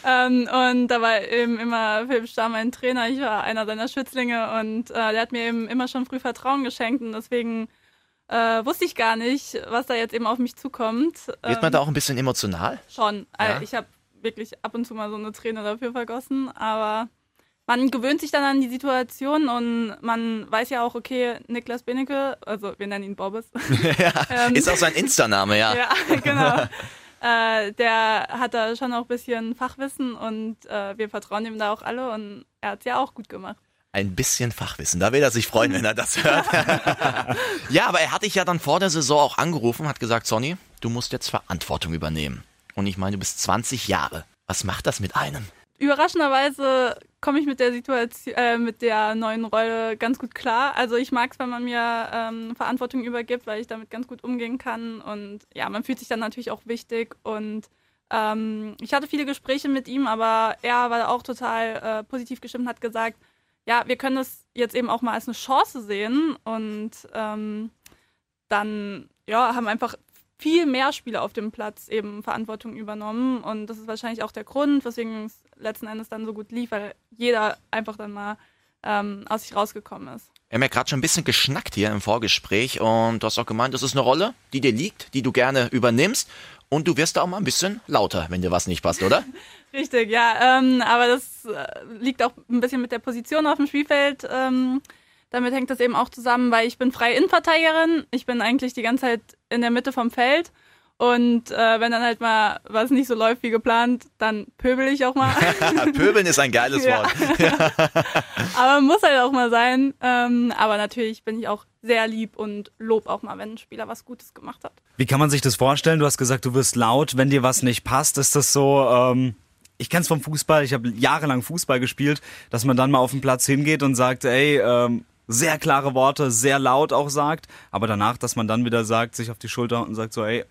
ähm, und da war eben immer Philipp Starr mein Trainer. Ich war einer seiner Schützlinge und äh, der hat mir eben immer schon früh Vertrauen geschenkt und deswegen äh, wusste ich gar nicht, was da jetzt eben auf mich zukommt. Wird man da auch ein bisschen emotional? Schon. Ja. Äh, Ich habe wirklich ab und zu mal so eine Träne dafür vergossen, aber man gewöhnt sich dann an die Situation und man weiß ja auch, okay, Niklas Benecke, also wir nennen ihn Bobbes. Ähm, Ist auch sein Insta-Name, ja. ja, genau. Äh, der hat da schon auch ein bisschen Fachwissen und äh, wir vertrauen ihm da auch alle und er hat es ja auch gut gemacht. Ein bisschen Fachwissen. Da will er sich freuen, wenn er das hört. ja, aber er hat dich ja dann vor der Saison auch angerufen, hat gesagt, Sonny, du musst jetzt Verantwortung übernehmen. Und ich meine, du bist 20 Jahre. Was macht das mit einem? Überraschenderweise komme ich mit der Situation, äh, mit der neuen Rolle ganz gut klar. Also ich mag es, wenn man mir ähm, Verantwortung übergibt, weil ich damit ganz gut umgehen kann. Und ja, man fühlt sich dann natürlich auch wichtig. Und ähm, ich hatte viele Gespräche mit ihm, aber er war auch total äh, positiv gestimmt und hat gesagt, ja, wir können das jetzt eben auch mal als eine Chance sehen. Und ähm, dann ja, haben einfach viel mehr Spieler auf dem Platz eben Verantwortung übernommen. Und das ist wahrscheinlich auch der Grund, weswegen es letzten Endes dann so gut lief, weil jeder einfach dann mal ähm, aus sich rausgekommen ist. Wir haben ja gerade schon ein bisschen geschnackt hier im Vorgespräch und du hast auch gemeint, das ist eine Rolle, die dir liegt, die du gerne übernimmst und du wirst da auch mal ein bisschen lauter, wenn dir was nicht passt, oder? Richtig, ja. Ähm, aber das äh, liegt auch ein bisschen mit der Position auf dem Spielfeld. Ähm, damit hängt das eben auch zusammen, weil ich bin freie Innenverteidigerin. Ich bin eigentlich die ganze Zeit in der Mitte vom Feld. Und äh, wenn dann halt mal was nicht so läuft wie geplant, dann pöbel ich auch mal. Pöbeln ist ein geiles Ja. Wort. aber muss halt auch mal sein. Ähm, aber natürlich bin ich auch sehr lieb und lob auch mal, wenn ein Spieler was Gutes gemacht hat. Wie kann man sich das vorstellen? Du hast gesagt, du wirst laut, wenn dir was nicht passt. Ist das so, ähm, ich kenn's vom Fußball, ich habe jahrelang Fußball gespielt, dass man dann mal auf den Platz hingeht und sagt, ey, ähm, sehr klare Worte, sehr laut auch sagt, aber danach, dass man dann wieder sagt, sich auf die Schulter und sagt so, ey,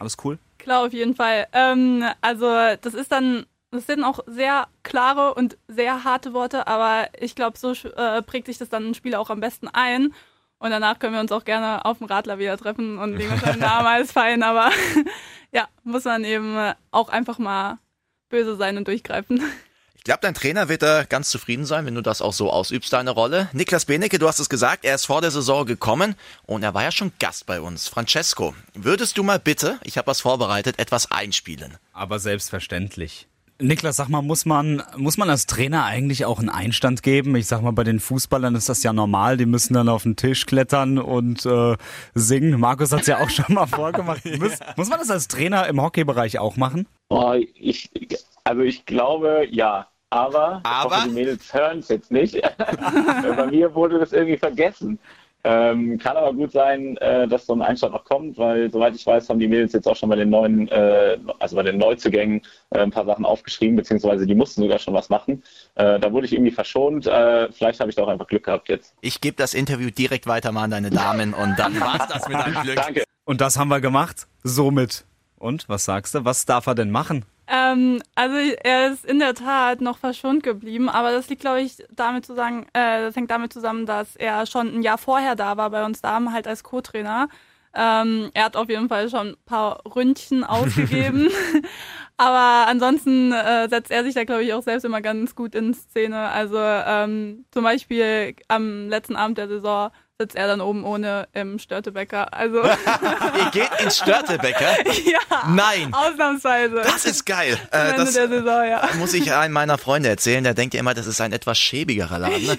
alles cool? Klar, auf jeden Fall. Ähm, also das ist dann, das sind auch sehr klare und sehr harte Worte, aber ich glaube, so äh, prägt sich das dann ein Spieler auch am besten ein. Und danach können wir uns auch gerne auf dem Radler wieder treffen und einen Namen als fein, aber ja, muss man eben auch einfach mal böse sein und durchgreifen. Ich glaube, dein Trainer wird da ganz zufrieden sein, wenn du das auch so ausübst, deine Rolle. Niklas Benecke, du hast es gesagt, er ist vor der Saison gekommen und er war ja schon Gast bei uns. Francesco, würdest du mal bitte, ich habe was vorbereitet, etwas einspielen? Aber selbstverständlich. Niklas, sag mal, muss man, muss man als Trainer eigentlich auch einen Einstand geben? Ich sag mal, bei den Fußballern ist das ja normal, die müssen dann auf den Tisch klettern und äh, singen. Markus hat es ja auch schon mal vorgemacht. Muss, muss man das als Trainer im Hockeybereich auch machen? Oh, ich, also ich glaube, ja. Aber, Aber? Hoffe, die Mädels hören es jetzt nicht. Bei mir wurde das irgendwie vergessen. Ähm, kann aber gut sein, äh, dass so ein Einstand noch kommt, weil soweit ich weiß, haben die Mädels jetzt auch schon bei den neuen, äh, also bei den Neuzugängen äh, ein paar Sachen aufgeschrieben, beziehungsweise die mussten sogar schon was machen. Äh, da wurde ich irgendwie verschont. Äh, vielleicht habe ich da auch einfach Glück gehabt jetzt. Ich gebe das Interview direkt weiter mal an deine Damen und dann war's das mit deinem Glück. Danke. Und das haben wir gemacht. Somit. Und was sagst du? Was darf er denn machen? Ähm, also er ist in der Tat noch verschont geblieben, aber das liegt, glaube ich, damit zusammen, äh, das hängt damit zusammen, dass er schon ein Jahr vorher da war bei uns Damen, halt als Co-Trainer. Ähm, er hat auf jeden Fall schon ein paar Ründchen ausgegeben, aber ansonsten äh, setzt er sich da, glaube ich, auch selbst immer ganz gut in Szene. Also ähm, zum Beispiel am letzten Abend der Saison sitzt er dann oben ohne im Störtebäcker. Also Ihr geht ins Störtebäcker? ja, Nein, ausnahmsweise. das ist geil. Äh, Ende das der Saison, ja. muss ich einem meiner Freunde erzählen. Der denkt ja immer, das ist ein etwas schäbigerer Laden. Ne?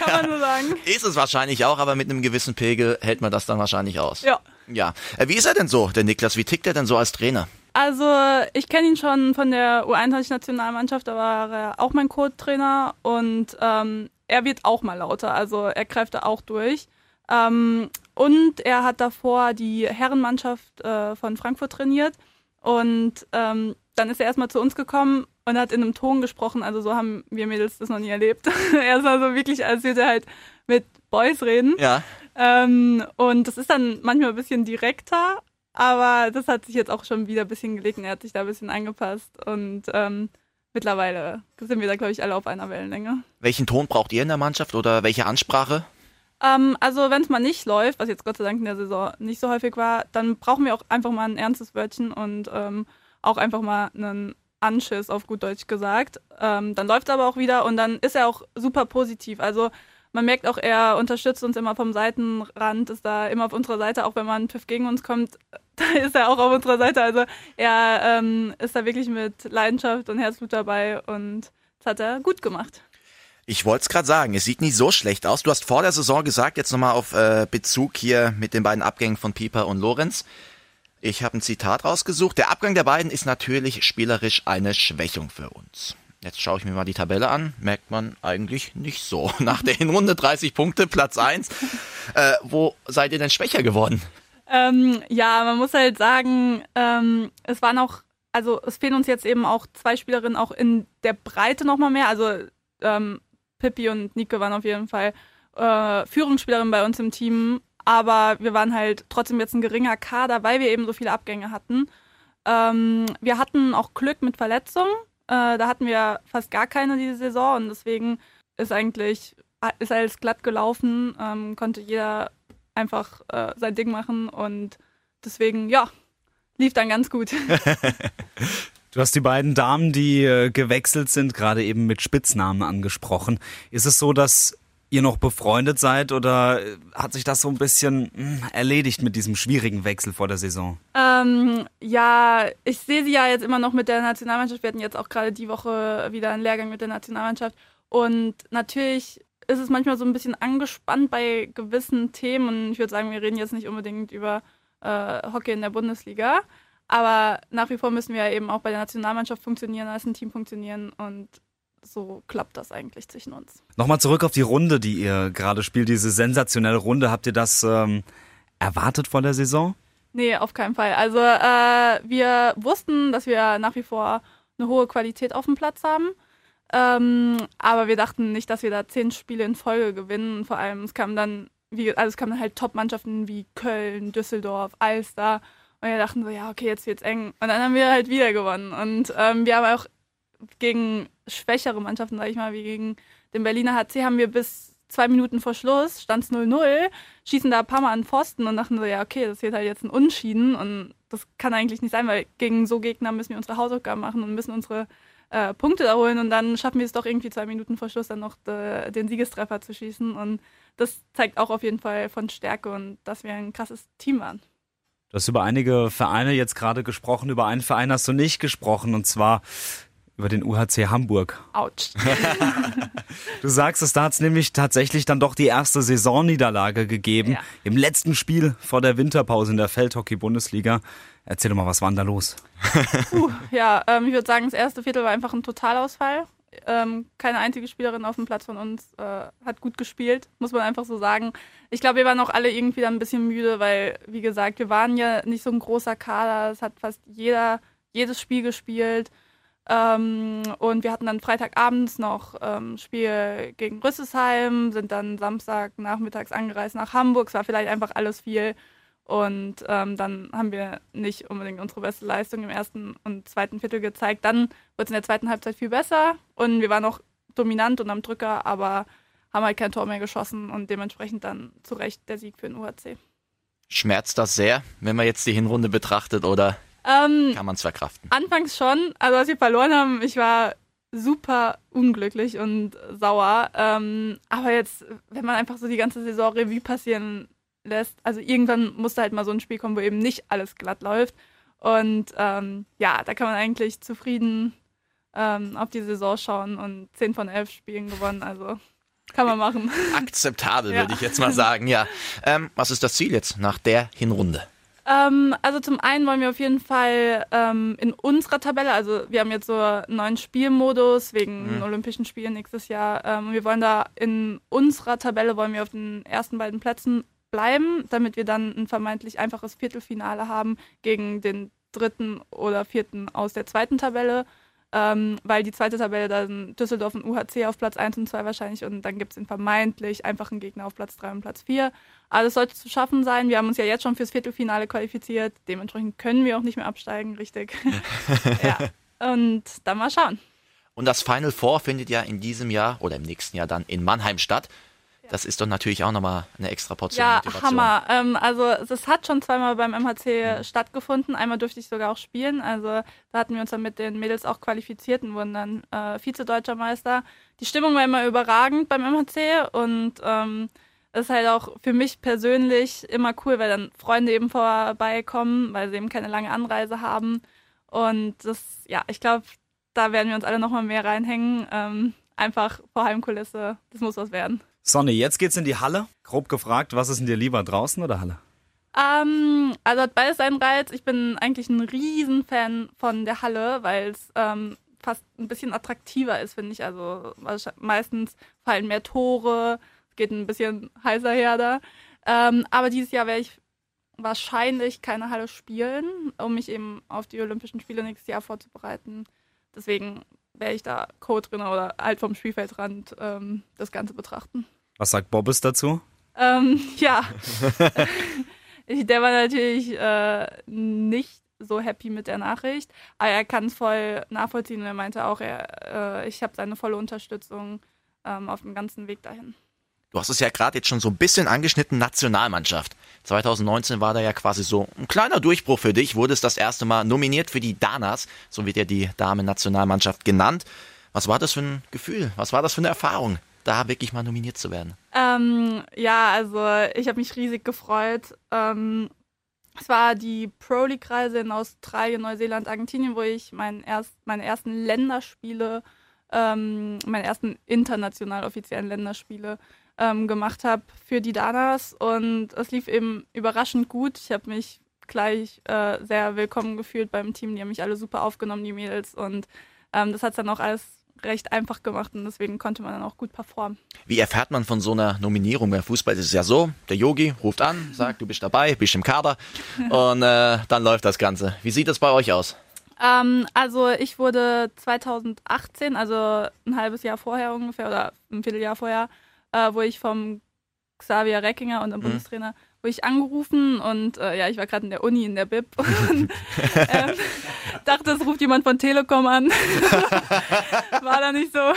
Kann man so sagen. Ist es wahrscheinlich auch, aber mit einem gewissen Pegel hält man das dann wahrscheinlich aus. Ja. Ja. Äh, Wie ist er denn so, der Niklas? Wie tickt er denn so als Trainer? Also ich kenne ihn schon von der U21-Nationalmannschaft, da war er auch mein Co-Trainer und ähm, er wird auch mal lauter, also er greift da auch durch. Ähm, und er hat davor die Herrenmannschaft äh, von Frankfurt trainiert und ähm, dann ist er erstmal zu uns gekommen und hat in einem Ton gesprochen, also so haben wir Mädels das noch nie erlebt. er ist also wirklich, als würde er halt mit Boys reden. Ja. Ähm, und das ist dann manchmal ein bisschen direkter, aber das hat sich jetzt auch schon wieder ein bisschen gelegt und er hat sich da ein bisschen angepasst und ähm, mittlerweile sind wir da, glaube ich, alle auf einer Wellenlänge. Welchen Ton braucht ihr in der Mannschaft oder welche Ansprache? Ähm, also wenn es mal nicht läuft, was jetzt Gott sei Dank in der Saison nicht so häufig war, dann brauchen wir auch einfach mal ein ernstes Wörtchen und ähm, auch einfach mal einen Anschiss, auf gut Deutsch gesagt. Ähm, dann läuft es aber auch wieder und dann ist er auch super positiv. Also man merkt auch, er unterstützt uns immer vom Seitenrand, ist da immer auf unserer Seite, auch wenn man ein Pfiff gegen uns kommt, da ist er auch auf unserer Seite. Also er ähm, ist da wirklich mit Leidenschaft und Herzblut dabei und das hat er gut gemacht. Ich wollte es gerade sagen, es sieht nicht so schlecht aus. Du hast vor der Saison gesagt, jetzt nochmal auf äh, Bezug hier mit den beiden Abgängen von Pieper und Lorenz. Ich habe ein Zitat rausgesucht. Der Abgang der beiden ist natürlich spielerisch eine Schwächung für uns. Jetzt schaue ich mir mal die Tabelle an. Merkt man eigentlich nicht so. Nach der Hinrunde 30 Punkte, Platz 1. Äh, wo seid ihr denn schwächer geworden? Ähm, ja, man muss halt sagen, ähm, es waren auch, also es fehlen uns jetzt eben auch zwei Spielerinnen auch in der Breite nochmal mehr. Also ähm, Pippi und Nike waren auf jeden Fall äh, Führungsspielerinnen bei uns im Team, aber wir waren halt trotzdem jetzt ein geringer Kader, weil wir eben so viele Abgänge hatten. Ähm, wir hatten auch Glück mit Verletzungen. Äh, da hatten wir fast gar keine diese Saison und deswegen ist eigentlich ist alles glatt gelaufen, ähm, konnte jeder einfach äh, sein Ding machen und deswegen, ja, lief dann ganz gut. Du hast die beiden Damen, die äh, gewechselt sind, gerade eben mit Spitznamen angesprochen. Ist es so, dass ihr noch befreundet seid oder äh, hat sich das so ein bisschen mh, erledigt mit diesem schwierigen Wechsel vor der Saison? ähm, ja, ich sehe sie ja jetzt immer noch mit der Nationalmannschaft. Wir hatten jetzt auch gerade die Woche wieder einen Lehrgang mit der Nationalmannschaft. Und natürlich ist es manchmal so ein bisschen angespannt bei gewissen Themen. Und ich würde sagen, wir reden jetzt nicht unbedingt über äh, Hockey in der Bundesliga. Aber nach wie vor müssen wir ja eben auch bei der Nationalmannschaft funktionieren, als ein Team funktionieren. Und so klappt das eigentlich zwischen uns. Nochmal zurück auf die Runde, die ihr gerade spielt, diese sensationelle Runde. Habt ihr das ähm, erwartet vor der Saison? Nee, auf keinen Fall. Also äh, wir wussten, dass wir nach wie vor eine hohe Qualität auf dem Platz haben. Ähm, aber wir dachten nicht, dass wir da zehn Spiele in Folge gewinnen. Vor allem, es kamen dann, wie, also es kamen halt Top-Mannschaften wie Köln, Düsseldorf, Alster. Und wir dachten so, ja, okay, jetzt wird's eng. Und dann haben wir halt wieder gewonnen. Und ähm, wir haben auch gegen schwächere Mannschaften, sag ich mal, wie gegen den Berliner HC, haben wir bis zwei Minuten vor Schluss, stand es 0-0, schießen da ein paar Mal an Pfosten und dachten so, ja, okay, das wird halt jetzt ein Unschieden und das kann eigentlich nicht sein, weil gegen so Gegner müssen wir unsere Hausaufgaben machen und müssen unsere äh, Punkte da holen und dann schaffen wir es doch irgendwie zwei Minuten vor Schluss dann noch de, den Siegestreffer zu schießen. Und das zeigt auch auf jeden Fall von Stärke und dass wir ein krasses Team waren. Du hast über einige Vereine jetzt gerade gesprochen, über einen Verein hast du nicht gesprochen und zwar über den UHC Hamburg. Autsch. du sagst es, da hat es nämlich tatsächlich dann doch die erste Saisonniederlage gegeben. Ja. Im letzten Spiel vor der Winterpause in der Feldhockey-Bundesliga. Erzähl doch mal, was war denn da los? Puh, ja, ähm, ich würde sagen, das erste Viertel war einfach ein Totalausfall. Ähm, keine einzige Spielerin auf dem Platz von uns äh, hat gut gespielt, muss man einfach so sagen. Ich glaube, wir waren auch alle irgendwie dann ein bisschen müde, weil, wie gesagt, wir waren ja nicht so ein großer Kader. Es hat fast jeder jedes Spiel gespielt. Ähm, und wir hatten dann Freitagabends noch ähm, Spiel gegen Rüsselsheim, sind dann Samstag nachmittags angereist nach Hamburg. Es war vielleicht einfach alles viel. Und ähm, dann haben wir nicht unbedingt unsere beste Leistung im ersten und zweiten Viertel gezeigt. Dann wurde es in der zweiten Halbzeit viel besser und wir waren auch dominant und am Drücker, aber haben halt kein Tor mehr geschossen und dementsprechend dann zu Recht der Sieg für den UHC. Schmerzt das sehr, wenn man jetzt die Hinrunde betrachtet oder ähm, kann man es verkraften? Anfangs schon. Also als wir verloren haben, ich war super unglücklich und sauer. Ähm, aber jetzt, wenn man einfach so die ganze Saison Revue passieren lässt. Also irgendwann musste halt mal so ein Spiel kommen, wo eben nicht alles glatt läuft. Und ähm, ja, da kann man eigentlich zufrieden ähm, auf die Saison schauen und 10 von 11 Spielen gewonnen. Also kann man machen. Akzeptabel, ja. würde ich jetzt mal sagen, ja. Ähm, was ist das Ziel jetzt nach der Hinrunde? Ähm, also zum einen wollen wir auf jeden Fall ähm, in unserer Tabelle, also wir haben jetzt so einen neuen Spielmodus wegen mhm. den Olympischen Spielen nächstes Jahr. Ähm, wir wollen da in unserer Tabelle wollen wir auf den ersten beiden Plätzen bleiben, damit wir dann ein vermeintlich einfaches Viertelfinale haben gegen den dritten oder vierten aus der zweiten Tabelle. Ähm, weil die zweite Tabelle dann Düsseldorf und UHC auf Platz 1 und 2 wahrscheinlich und dann gibt es den vermeintlich einfachen Gegner auf Platz 3 und Platz 4. Alles sollte zu schaffen sein. Wir haben uns ja jetzt schon fürs Viertelfinale qualifiziert. Dementsprechend können wir auch nicht mehr absteigen, richtig. ja. Und dann mal schauen. Und das Final Four findet ja in diesem Jahr oder im nächsten Jahr dann in Mannheim statt. Das ist doch natürlich auch nochmal eine extra Portion ja, Motivation. Hammer. Ähm, also es hat schon zweimal beim MHC mhm. stattgefunden. Einmal durfte ich sogar auch spielen. Also da hatten wir uns dann mit den Mädels auch qualifiziert und wurden dann äh, Vize-Deutscher Meister. Die Stimmung war immer überragend beim MHC und ähm, ist halt auch für mich persönlich immer cool, weil dann Freunde eben vorbeikommen, weil sie eben keine lange Anreise haben. Und das, ja, ich glaube, da werden wir uns alle nochmal mehr reinhängen. Ähm, einfach vor Heimkulisse, das muss was werden. Sonny, jetzt geht's in die Halle. Grob gefragt, was ist denn dir lieber, draußen oder Halle? Ähm, also hat beides seinen Reiz. Ich bin eigentlich ein Riesenfan von der Halle, weil es ähm, fast ein bisschen attraktiver ist, finde ich. Also meistens fallen mehr Tore, es geht ein bisschen heißer her da. Ähm, aber dieses Jahr werde ich wahrscheinlich keine Halle spielen, um mich eben auf die Olympischen Spiele nächstes Jahr vorzubereiten. Deswegen werde ich da Co-Trainer oder halt vom Spielfeldrand ähm, das Ganze betrachten. Was sagt Bobbes dazu? Ähm, ja, der war natürlich äh, nicht so happy mit der Nachricht, aber er kann es voll nachvollziehen und er meinte auch, er, äh, ich habe seine volle Unterstützung ähm, auf dem ganzen Weg dahin. Du hast es ja gerade jetzt schon so ein bisschen angeschnitten, Nationalmannschaft. 2019 war da ja quasi so ein kleiner Durchbruch für dich, wurde es das erste Mal nominiert für die Danas, so wird ja die Damen-Nationalmannschaft genannt. Was war das für ein Gefühl? Was war das für eine Erfahrung? Da wirklich mal nominiert zu werden? Ähm, ja, also ich habe mich riesig gefreut. Ähm, es war die Pro League-Reise in Australien, Neuseeland, Argentinien, wo ich mein erst, meine ersten Länderspiele, ähm, meine ersten international offiziellen Länderspiele ähm, gemacht habe für die Danas. Und es lief eben überraschend gut. Ich habe mich gleich äh, sehr willkommen gefühlt beim Team. Die haben mich alle super aufgenommen, die Mädels. Und ähm, das hat dann auch alles recht einfach gemacht und deswegen konnte man dann auch gut performen. Wie erfährt man von so einer Nominierung? Beim Fußball ist es ja so, der Yogi ruft an, sagt, du bist dabei, bist im Kader und äh, dann läuft das Ganze. Wie sieht das bei euch aus? Ähm, also ich wurde 2018, also ein halbes Jahr vorher ungefähr oder ein Vierteljahr vorher, äh, wo ich vom Xavier Reckinger und dem mhm. Bundestrainer wurde ich angerufen und äh, ja, ich war gerade in der Uni in der Bib und ähm, dachte, es ruft jemand von Telekom an. war da nicht so.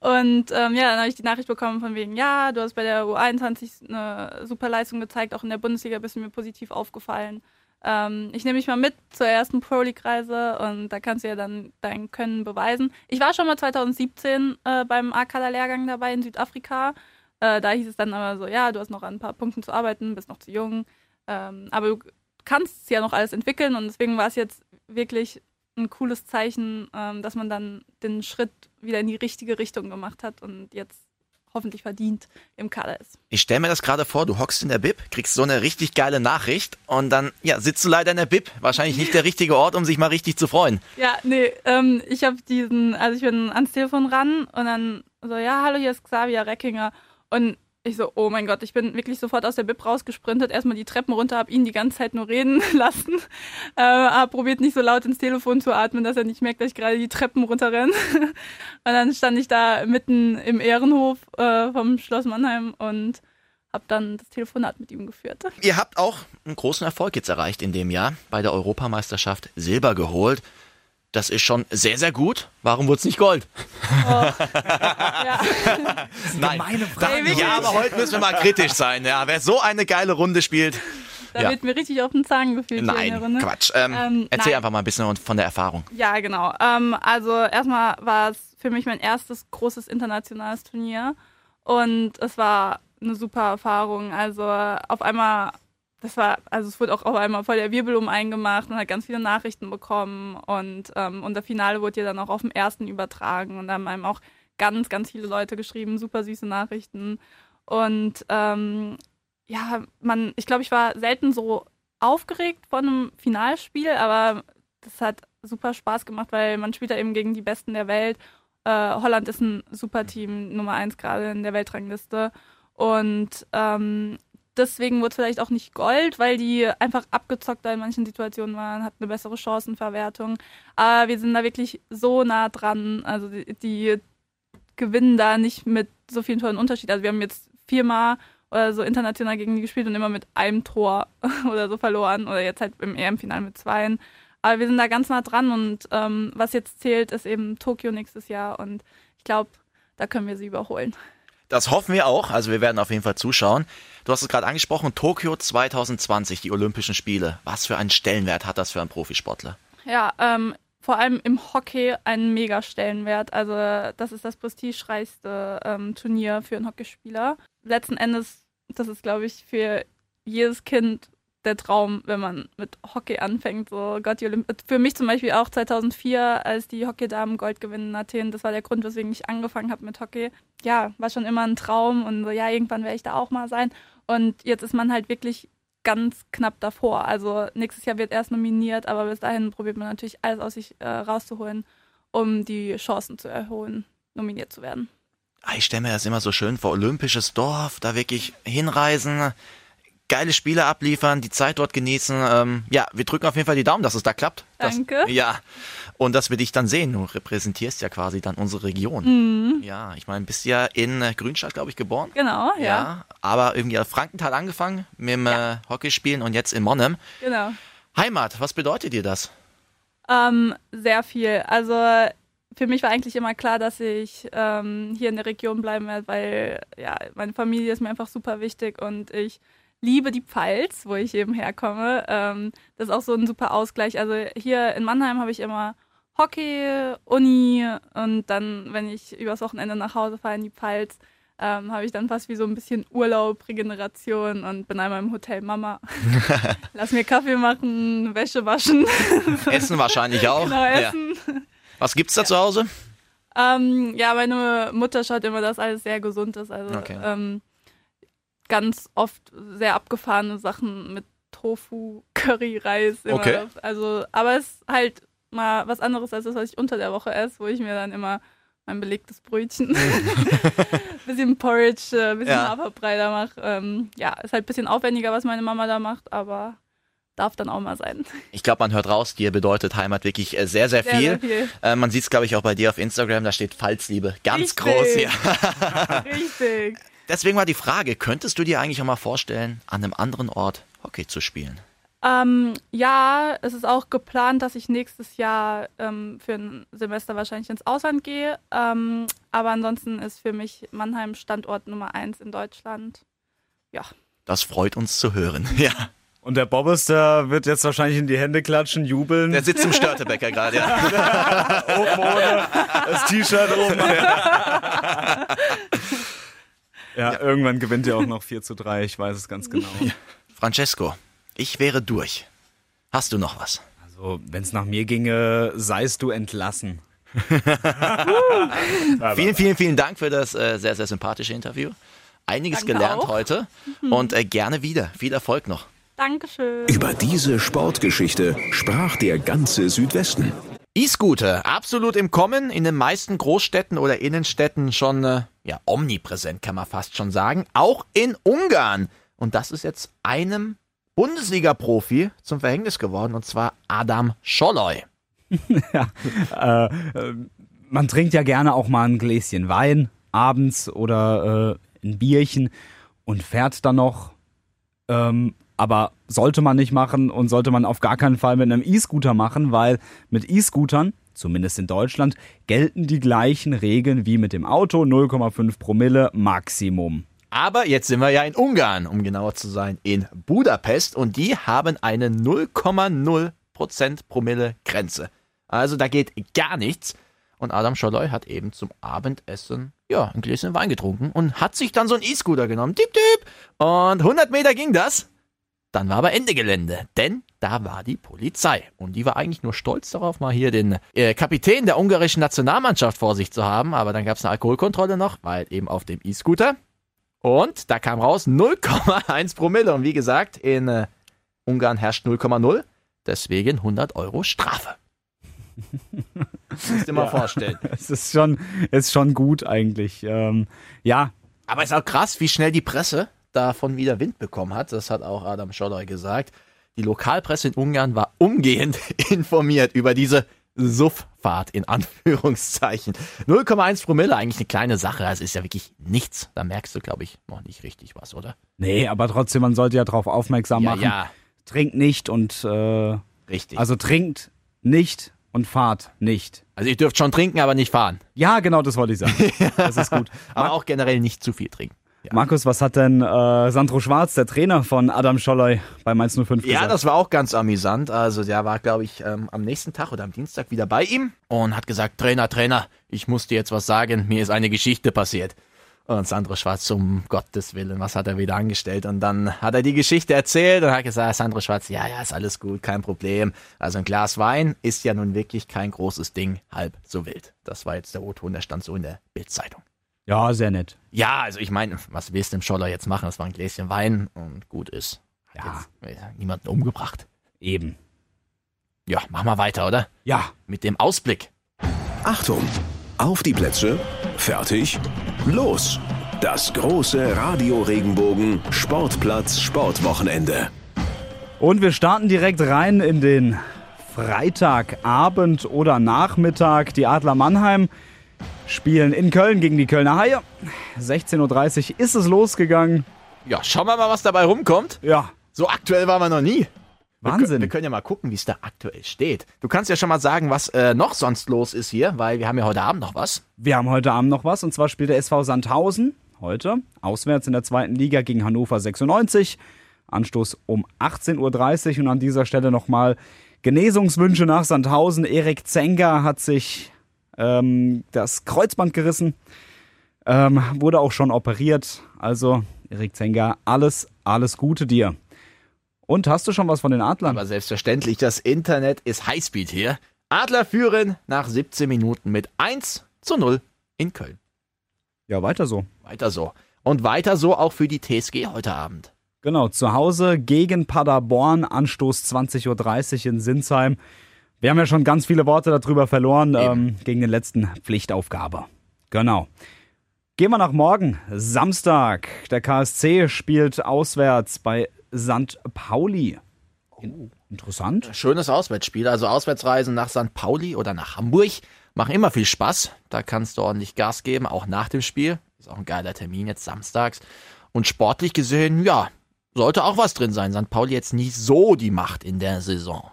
Und ähm, ja, dann habe ich die Nachricht bekommen von wegen, ja, du hast bei der U21 eine super Leistung gezeigt, auch in der Bundesliga bist du mir positiv aufgefallen. ähm, ich nehme mich mal mit zur ersten Pro League-Reise und da kannst du ja dann dein Können beweisen. Ich war schon mal 2017 äh, beim A-Kader-Lehrgang dabei in Südafrika. Äh, da hieß es dann aber so, ja, du hast noch an ein paar Punkten zu arbeiten, bist noch zu jung. Ähm, aber du kannst ja noch alles entwickeln und deswegen war es jetzt wirklich ein cooles Zeichen, ähm, dass man dann den Schritt wieder in die richtige Richtung gemacht hat und jetzt hoffentlich verdient im Kader ist. Ich stelle mir das gerade vor, du hockst in der Bib, kriegst so eine richtig geile Nachricht und dann ja, sitzt du leider in der Bib. Wahrscheinlich nicht der richtige Ort, um sich mal richtig zu freuen. Ja, nee, ähm, ich habe diesen, also ich bin ans Telefon ran und dann so, ja, hallo, hier ist Xavier Reckinger und ich so, oh mein Gott, ich bin wirklich sofort aus der Bib rausgesprintet, erstmal die Treppen runter, hab ihn die ganze Zeit nur reden lassen, äh, hab probiert nicht so laut ins Telefon zu atmen, dass er nicht merkt, dass ich gerade die Treppen runterrenne. und dann stand ich da mitten im Ehrenhof äh, vom Schloss Mannheim und hab dann das Telefonat mit ihm geführt. Ihr habt auch einen großen Erfolg jetzt erreicht in dem Jahr, bei der Europameisterschaft Silber geholt. Das ist schon sehr, sehr gut. Warum wurde es nicht Gold? Oh. ja. Nein. Frage. ja, aber heute müssen wir mal kritisch sein. Ja, wer so eine geile Runde spielt. Da Ja. wird mir richtig auf den Zahn gefühlt hier in der Nein, Runde. Quatsch. Ähm, Ähm, erzähl nein. einfach mal ein bisschen von der Erfahrung. Ja, genau. Ähm, also erstmal war es für mich mein erstes großes internationales Turnier und es war eine super Erfahrung. Also auf einmal, das war, also es wurde auch auf einmal voll der Wirbel um eingemacht, man hat ganz viele Nachrichten bekommen und ähm, unser Finale wurde ja dann auch auf dem ersten übertragen und da haben einem auch ganz, ganz viele Leute geschrieben, super süße Nachrichten und ähm, ja, man, ich glaube, ich war selten so aufgeregt von einem Finalspiel, aber das hat super Spaß gemacht, weil man spielt da eben gegen die Besten der Welt. Äh, Holland ist ein super Team, Nummer eins gerade in der Weltrangliste. Und ähm, deswegen wurde es vielleicht auch nicht Gold, weil die einfach abgezockter in manchen Situationen waren, hatten eine bessere Chancenverwertung. Aber wir sind da wirklich so nah dran. Also die, die gewinnen da nicht mit so vielen tollen Unterschied. Also wir haben jetzt viermal oder so international gegen die gespielt und immer mit einem Tor oder so verloren. Oder jetzt halt im EM-Finale mit zweien. Aber wir sind da ganz nah dran und ähm, was jetzt zählt, ist eben Tokio nächstes Jahr und ich glaube, da können wir sie überholen. Das hoffen wir auch. Also wir werden auf jeden Fall zuschauen. Du hast es gerade angesprochen, Tokio 2020, die Olympischen Spiele. Was für einen Stellenwert hat das für einen Profisportler? Ja, ähm, vor allem im Hockey einen mega Stellenwert. Also das ist das prestigereichste ähm, Turnier für einen Hockeyspieler. Letzten Endes, das ist, glaube ich, für jedes Kind der Traum, wenn man mit Hockey anfängt. So Gott, für mich zum Beispiel auch 2004, als die Hockeydamen Gold gewinnen in Athen. Das war der Grund, weswegen ich angefangen habe mit Hockey. Ja, war schon immer ein Traum und so, ja, irgendwann werde ich da auch mal sein. Und jetzt ist man halt wirklich ganz knapp davor. Also nächstes Jahr wird erst nominiert, aber bis dahin probiert man natürlich alles aus sich äh, rauszuholen, um die Chancen zu erhöhen, nominiert zu werden. Ah, Ich stelle mir das immer so schön vor, olympisches Dorf, da wirklich hinreisen, geile Spiele abliefern, die Zeit dort genießen. Ähm, ja, wir drücken auf jeden Fall die Daumen, dass es da klappt. Dass, Danke. Ja, und dass wir dich dann sehen. Du repräsentierst ja quasi dann unsere Region. Mhm. Ja, ich meine, bist ja in äh, Grünstadt, glaube ich, geboren. Genau, ja, aber irgendwie auf Frankenthal angefangen mit dem äh, Hockeyspielen und jetzt in Monnem. genau. Heimat, was bedeutet dir das? Ähm, sehr viel. Also für mich war eigentlich immer klar, dass ich ähm, hier in der Region bleiben werde, weil ja, meine Familie ist mir einfach super wichtig und ich liebe die Pfalz, wo ich eben herkomme. Ähm, das ist auch so ein super Ausgleich. Also hier in Mannheim habe ich immer Hockey, Uni und dann, wenn ich übers Wochenende nach Hause fahre in die Pfalz, ähm, habe ich dann fast wie so ein bisschen Urlaub, Regeneration und bin einmal im Hotel Mama. Lass mir Kaffee machen, Wäsche waschen, Essen wahrscheinlich auch. genau Ja. essen. Was gibt's da zu Hause? Ähm, ja, meine Mutter schaut immer, dass alles sehr gesund ist. Also Okay. ähm, ganz oft sehr abgefahrene Sachen mit Tofu, Curry, Reis. Immer. Okay. Also, aber es ist halt mal was anderes als das, was ich unter der Woche esse, wo ich mir dann immer mein belegtes Brötchen, bisschen Porridge, äh, bisschen Ja. Haferbrei da mache. Ähm, ja, ist halt ein bisschen aufwendiger, was meine Mama da macht, aber darf dann auch mal sein. Ich glaube, man hört raus, dir bedeutet Heimat wirklich äh, sehr, sehr Sehr, viel. sehr viel. Äh, man sieht es, glaube ich, auch bei dir auf Instagram, da steht Pfalzliebe. Ganz Richtig. groß hier. Richtig. Deswegen war die Frage, könntest du dir eigentlich auch mal vorstellen, an einem anderen Ort Hockey zu spielen? Ähm, ja, es ist auch geplant, dass ich nächstes Jahr ähm, für ein Semester wahrscheinlich ins Ausland gehe. Ähm, aber ansonsten ist für mich Mannheim Standort Nummer eins in Deutschland. Ja, Das freut uns zu hören. Ja. Und der Bobbes, der wird jetzt wahrscheinlich in die Hände klatschen, jubeln. Der sitzt im Störtebecker gerade, ja. oben ohne das T-Shirt oben. Ja, irgendwann gewinnt er auch noch 4 zu 3, ich weiß es ganz genau. Francesco, ich wäre durch. Hast du noch was? Also, wenn es nach mir ginge, seist du entlassen. Vielen, vielen, vielen Dank für das äh, sehr, sehr sympathische Interview. Einiges Danke gelernt auch. heute und äh, gerne wieder. Viel Erfolg noch. Dankeschön. Über diese Sportgeschichte sprach der ganze Südwesten. E-Scooter, absolut im Kommen, in den meisten Großstädten oder Innenstädten schon äh, ja, omnipräsent, kann man fast schon sagen. Auch in Ungarn. Und das ist jetzt einem Bundesliga-Profi zum Verhängnis geworden, und zwar Adam Scholloy. Äh, äh, man trinkt ja gerne auch mal ein Gläschen Wein abends oder äh, ein Bierchen und fährt dann noch. Ähm, aber sollte man nicht machen und sollte man auf gar keinen Fall mit einem E-Scooter machen, weil mit E-Scootern, zumindest in Deutschland, gelten die gleichen Regeln wie mit dem Auto, 0,5 Promille Maximum. Aber jetzt sind wir ja in Ungarn, um genauer zu sein, in Budapest und die haben eine 0,0% Promille Grenze. Also da geht gar nichts. Und Adam Scholloy hat eben zum Abendessen ja ein Gläschen Wein getrunken und hat sich dann so einen E-Scooter genommen. Tipp, tipp. Und 100 Meter ging das. Dann war aber Ende Gelände, denn da war die Polizei. Und die war eigentlich nur stolz darauf, mal hier den äh, Kapitän der ungarischen Nationalmannschaft vor sich zu haben. Aber dann gab es eine Alkoholkontrolle noch, weil eben auf dem E-Scooter. Und da kam raus 0,1 Promille. Und wie gesagt, in äh, Ungarn herrscht 0,0. Deswegen 100 Euro Strafe. Musst dir mal vorstellen. Es ist schon, ist schon gut eigentlich. Ähm, ja, Aber es ist auch krass, wie schnell die Presse davon wieder Wind bekommen hat. Das hat auch Adam Scholloy gesagt. Die Lokalpresse in Ungarn war umgehend informiert über diese Sufffahrt in Anführungszeichen. 0,1 Promille, eigentlich eine kleine Sache. Das ist ja wirklich nichts. Da merkst du, glaube ich, noch nicht richtig was, oder? nee, aber trotzdem, man sollte ja darauf aufmerksam Ja, machen. ja, Trinkt nicht und äh, richtig. also trinkt nicht und fahrt nicht. Also ihr dürft schon trinken, aber nicht fahren. Ja, genau, das wollte ich sagen. Das ist gut. Aber auch generell nicht zu viel trinken. Markus, was hat denn äh, Sandro Schwarz, der Trainer von Adam Scholloy bei Mainz 05 Ja, gesagt? das war auch ganz amüsant. Also der war, glaube ich, ähm, am nächsten Tag oder am Dienstag wieder bei ihm und hat gesagt, Trainer, Trainer, ich muss dir jetzt was sagen, mir ist eine Geschichte passiert. Und Sandro Schwarz, um Gottes Willen, was hat er wieder angestellt? Und dann hat er die Geschichte erzählt und hat gesagt, Sandro Schwarz, ja, ja, ist alles gut, kein Problem. Also ein Glas Wein ist ja nun wirklich kein großes Ding, halb so wild. Das war jetzt der O-Ton, der stand so in der Bildzeitung. Ja, sehr nett. Ja, also ich meine, was willst du im Scholler jetzt machen? Das war ein Gläschen Wein und gut ist. Hat Ja. jetzt äh, niemanden umgebracht. Eben. Ja, mach mal weiter, oder? Ja, Mit dem Ausblick. Achtung! Auf die Plätze, fertig, los! Das große Radio Regenbogen Sportplatz Sportwochenende. und wir starten direkt rein in den Freitagabend oder Nachmittag. Die Adler Mannheim spielen in Köln gegen die Kölner Haie. 16.30 Uhr ist es losgegangen. Ja, schauen wir mal, was dabei rumkommt. Ja, So aktuell waren wir noch nie. Wir, Wahnsinn. wir können ja mal gucken, wie es da aktuell steht. Du kannst ja schon mal sagen, was äh, noch sonst los ist hier, weil wir haben ja heute Abend noch was. Wir haben heute Abend noch was und zwar spielt der SV Sandhausen heute auswärts in der zweiten Liga gegen Hannover 96. Anstoß um 18.30 Uhr und an dieser Stelle nochmal Genesungswünsche nach Sandhausen. Erik Zenger hat sich ähm, das Kreuzband gerissen, ähm, wurde auch schon operiert. Also Erik Zenger, alles, alles Gute dir. Und hast du schon was von den Adlern? Aber selbstverständlich, das Internet ist Highspeed hier. Adler führen nach 17 Minuten mit 1 zu 0 in Köln. Ja, weiter so. Weiter so. Und weiter so auch für die TSG heute Abend. Genau, zu Hause gegen Paderborn, Anstoß 20.30 Uhr in Sinsheim. Wir haben ja schon ganz viele Worte darüber verloren ähm, gegen den letzten Pflichtaufgabe. Genau. Gehen wir nach morgen, Samstag. Der KSC spielt auswärts bei St. Pauli. In interessant. Schönes Auswärtsspiel. Also Auswärtsreisen nach St. Pauli oder nach Hamburg machen immer viel Spaß. Da kannst du ordentlich Gas geben, auch nach dem Spiel. Ist auch ein geiler Termin jetzt samstags. Und sportlich gesehen, ja, sollte auch was drin sein. St. Pauli jetzt nicht so die Macht in der Saison.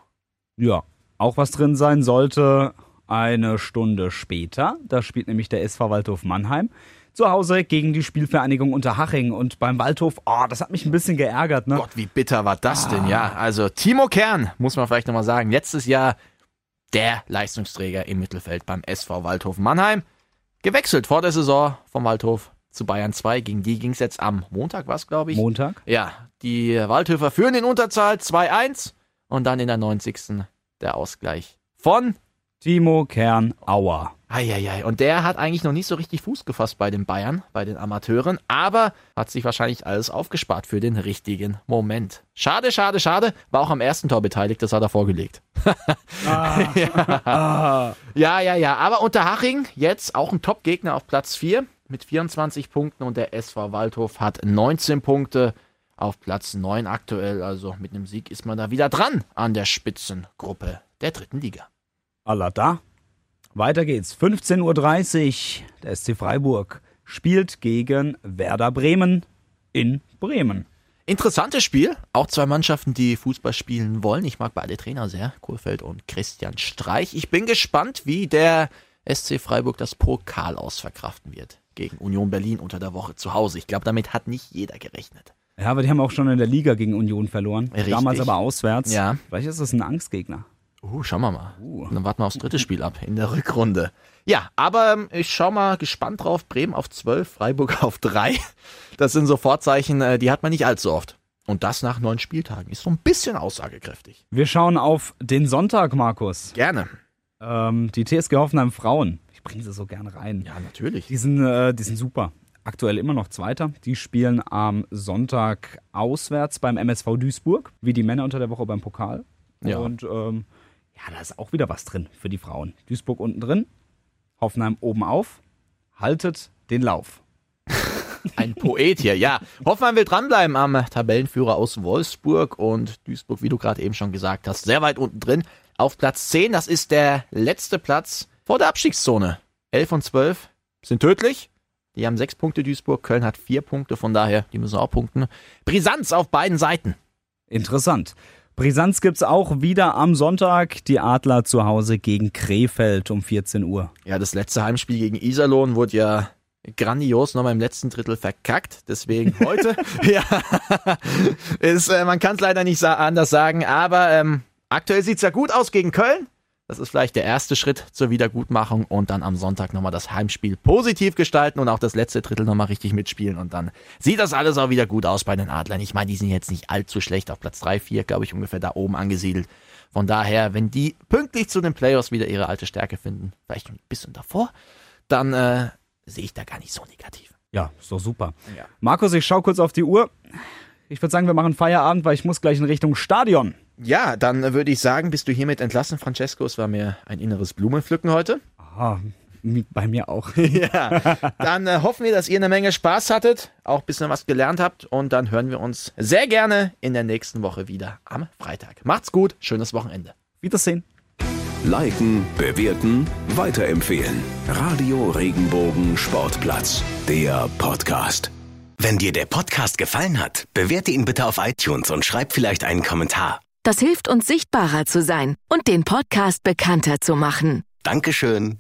Ja, auch was drin sein sollte eine Stunde später. Da spielt nämlich der SV Waldhof Mannheim. zu Hause gegen die Spielvereinigung Unterhaching. Und beim Waldhof, oh, das hat mich ein bisschen geärgert. Ne? Gott, wie bitter war das denn, ja. Also Timo Kern, muss man vielleicht nochmal sagen, letztes Jahr der Leistungsträger im Mittelfeld beim SV Waldhof Mannheim. Gewechselt vor der Saison vom Waldhof zu Bayern 2. Gegen die ging es jetzt am Montag, was glaube ich? Montag. Ja, die Waldhöfer führen in Unterzahl 2-1 und dann in der 90. der Ausgleich von Timo Kern Auer. Eieiei. Und der hat eigentlich noch nicht so richtig Fuß gefasst bei den Bayern, bei den Amateuren, aber hat sich wahrscheinlich alles aufgespart für den richtigen Moment. Schade, schade, schade. War auch am ersten Tor beteiligt, das hat er vorgelegt. ja. ja, ja, ja. Aber Unterhaching jetzt auch ein Top-Gegner auf Platz 4 mit 24 Punkten und der SV Waldhof hat 19 Punkte auf Platz 9 aktuell. Also mit einem Sieg ist man da wieder dran an der Spitzengruppe der dritten Liga. Allah da. Weiter geht's. 15.30 Uhr. Der SC Freiburg spielt gegen Werder Bremen in Bremen. Interessantes Spiel. Auch zwei Mannschaften, die Fußball spielen wollen. Ich mag beide Trainer sehr. Kohlfeld und Christian Streich. Ich bin gespannt, wie der SC Freiburg das Pokal ausverkraften wird. Gegen Union Berlin unter der Woche zu Hause. Ich glaube, damit hat nicht jeder gerechnet. Ja, aber die haben auch schon in der Liga gegen Union verloren. Richtig. Damals aber auswärts. Ja. Vielleicht ist das ein Angstgegner. Uh, schauen wir mal. Uh. Dann warten wir aufs dritte Spiel ab in der Rückrunde. Ja, aber ähm, ich schau mal gespannt drauf. Bremen auf 12, Freiburg auf 3. Das sind so Vorzeichen, äh, die hat man nicht allzu oft. Und das nach neun Spieltagen ist so ein bisschen aussagekräftig. Wir schauen auf den Sonntag, Markus. Gerne. Ähm, die TSG Hoffenheim Frauen. Ich bringe sie so gern rein. Ja, natürlich. Die sind, äh, die sind super. Aktuell immer noch Zweiter. Die spielen am Sonntag auswärts beim MSV Duisburg, wie die Männer unter der Woche beim Pokal. Ja. Und ähm, ja, da ist auch wieder was drin für die Frauen. Duisburg unten drin, Hoffenheim oben auf, haltet den Lauf. Ein Poet hier, ja. Hoffenheim will dranbleiben am Tabellenführer aus Wolfsburg und Duisburg, wie du gerade eben schon gesagt hast, sehr weit unten drin. Auf Platz 10, das ist der letzte Platz vor der Abstiegszone. 11 und 12 sind tödlich. Die haben sechs Punkte Duisburg, Köln hat vier Punkte, von daher, die müssen auch punkten. Brisanz auf beiden Seiten. Interessant. Brisanz gibt's auch wieder am Sonntag. Die Adler zu Hause gegen Krefeld um 14 Uhr. Ja, das letzte Heimspiel gegen Iserlohn wurde ja grandios nochmal im letzten Drittel verkackt. Deswegen heute, ja, ist, äh, man kann es leider nicht sa anders sagen, aber ähm, aktuell sieht's ja gut aus gegen Köln. Das ist vielleicht der erste Schritt zur Wiedergutmachung und dann am Sonntag nochmal das Heimspiel positiv gestalten und auch das letzte Drittel nochmal richtig mitspielen und dann sieht das alles auch wieder gut aus bei den Adlern. Ich meine, die sind jetzt nicht allzu schlecht auf Platz 3, 4, glaube ich, ungefähr da oben angesiedelt. Von daher, wenn die pünktlich zu den Playoffs wieder ihre alte Stärke finden, vielleicht ein bisschen davor, dann äh, sehe ich da gar nicht so negativ. Ja, ist doch super. Ja. Markus, ich schau kurz auf die Uhr. Ich würde sagen, wir machen Feierabend, weil ich muss gleich in Richtung Stadion. Ja, dann würde ich sagen, bist du hiermit entlassen, Francesco. Es war mir ein inneres Blumenpflücken heute. Ah, mi- bei mir auch. ja, dann äh, hoffen wir, dass ihr eine Menge Spaß hattet, auch ein bisschen was gelernt habt und dann hören wir uns sehr gerne in der nächsten Woche wieder am Freitag. Macht's gut, schönes Wochenende. Wiedersehen. Liken, bewerten, weiterempfehlen. Radio Regenbogen Sportplatz, der Podcast. Wenn dir der Podcast gefallen hat, bewerte ihn bitte auf iTunes und schreib vielleicht einen Kommentar. Das hilft uns sichtbarer zu sein und den Podcast bekannter zu machen. Dankeschön.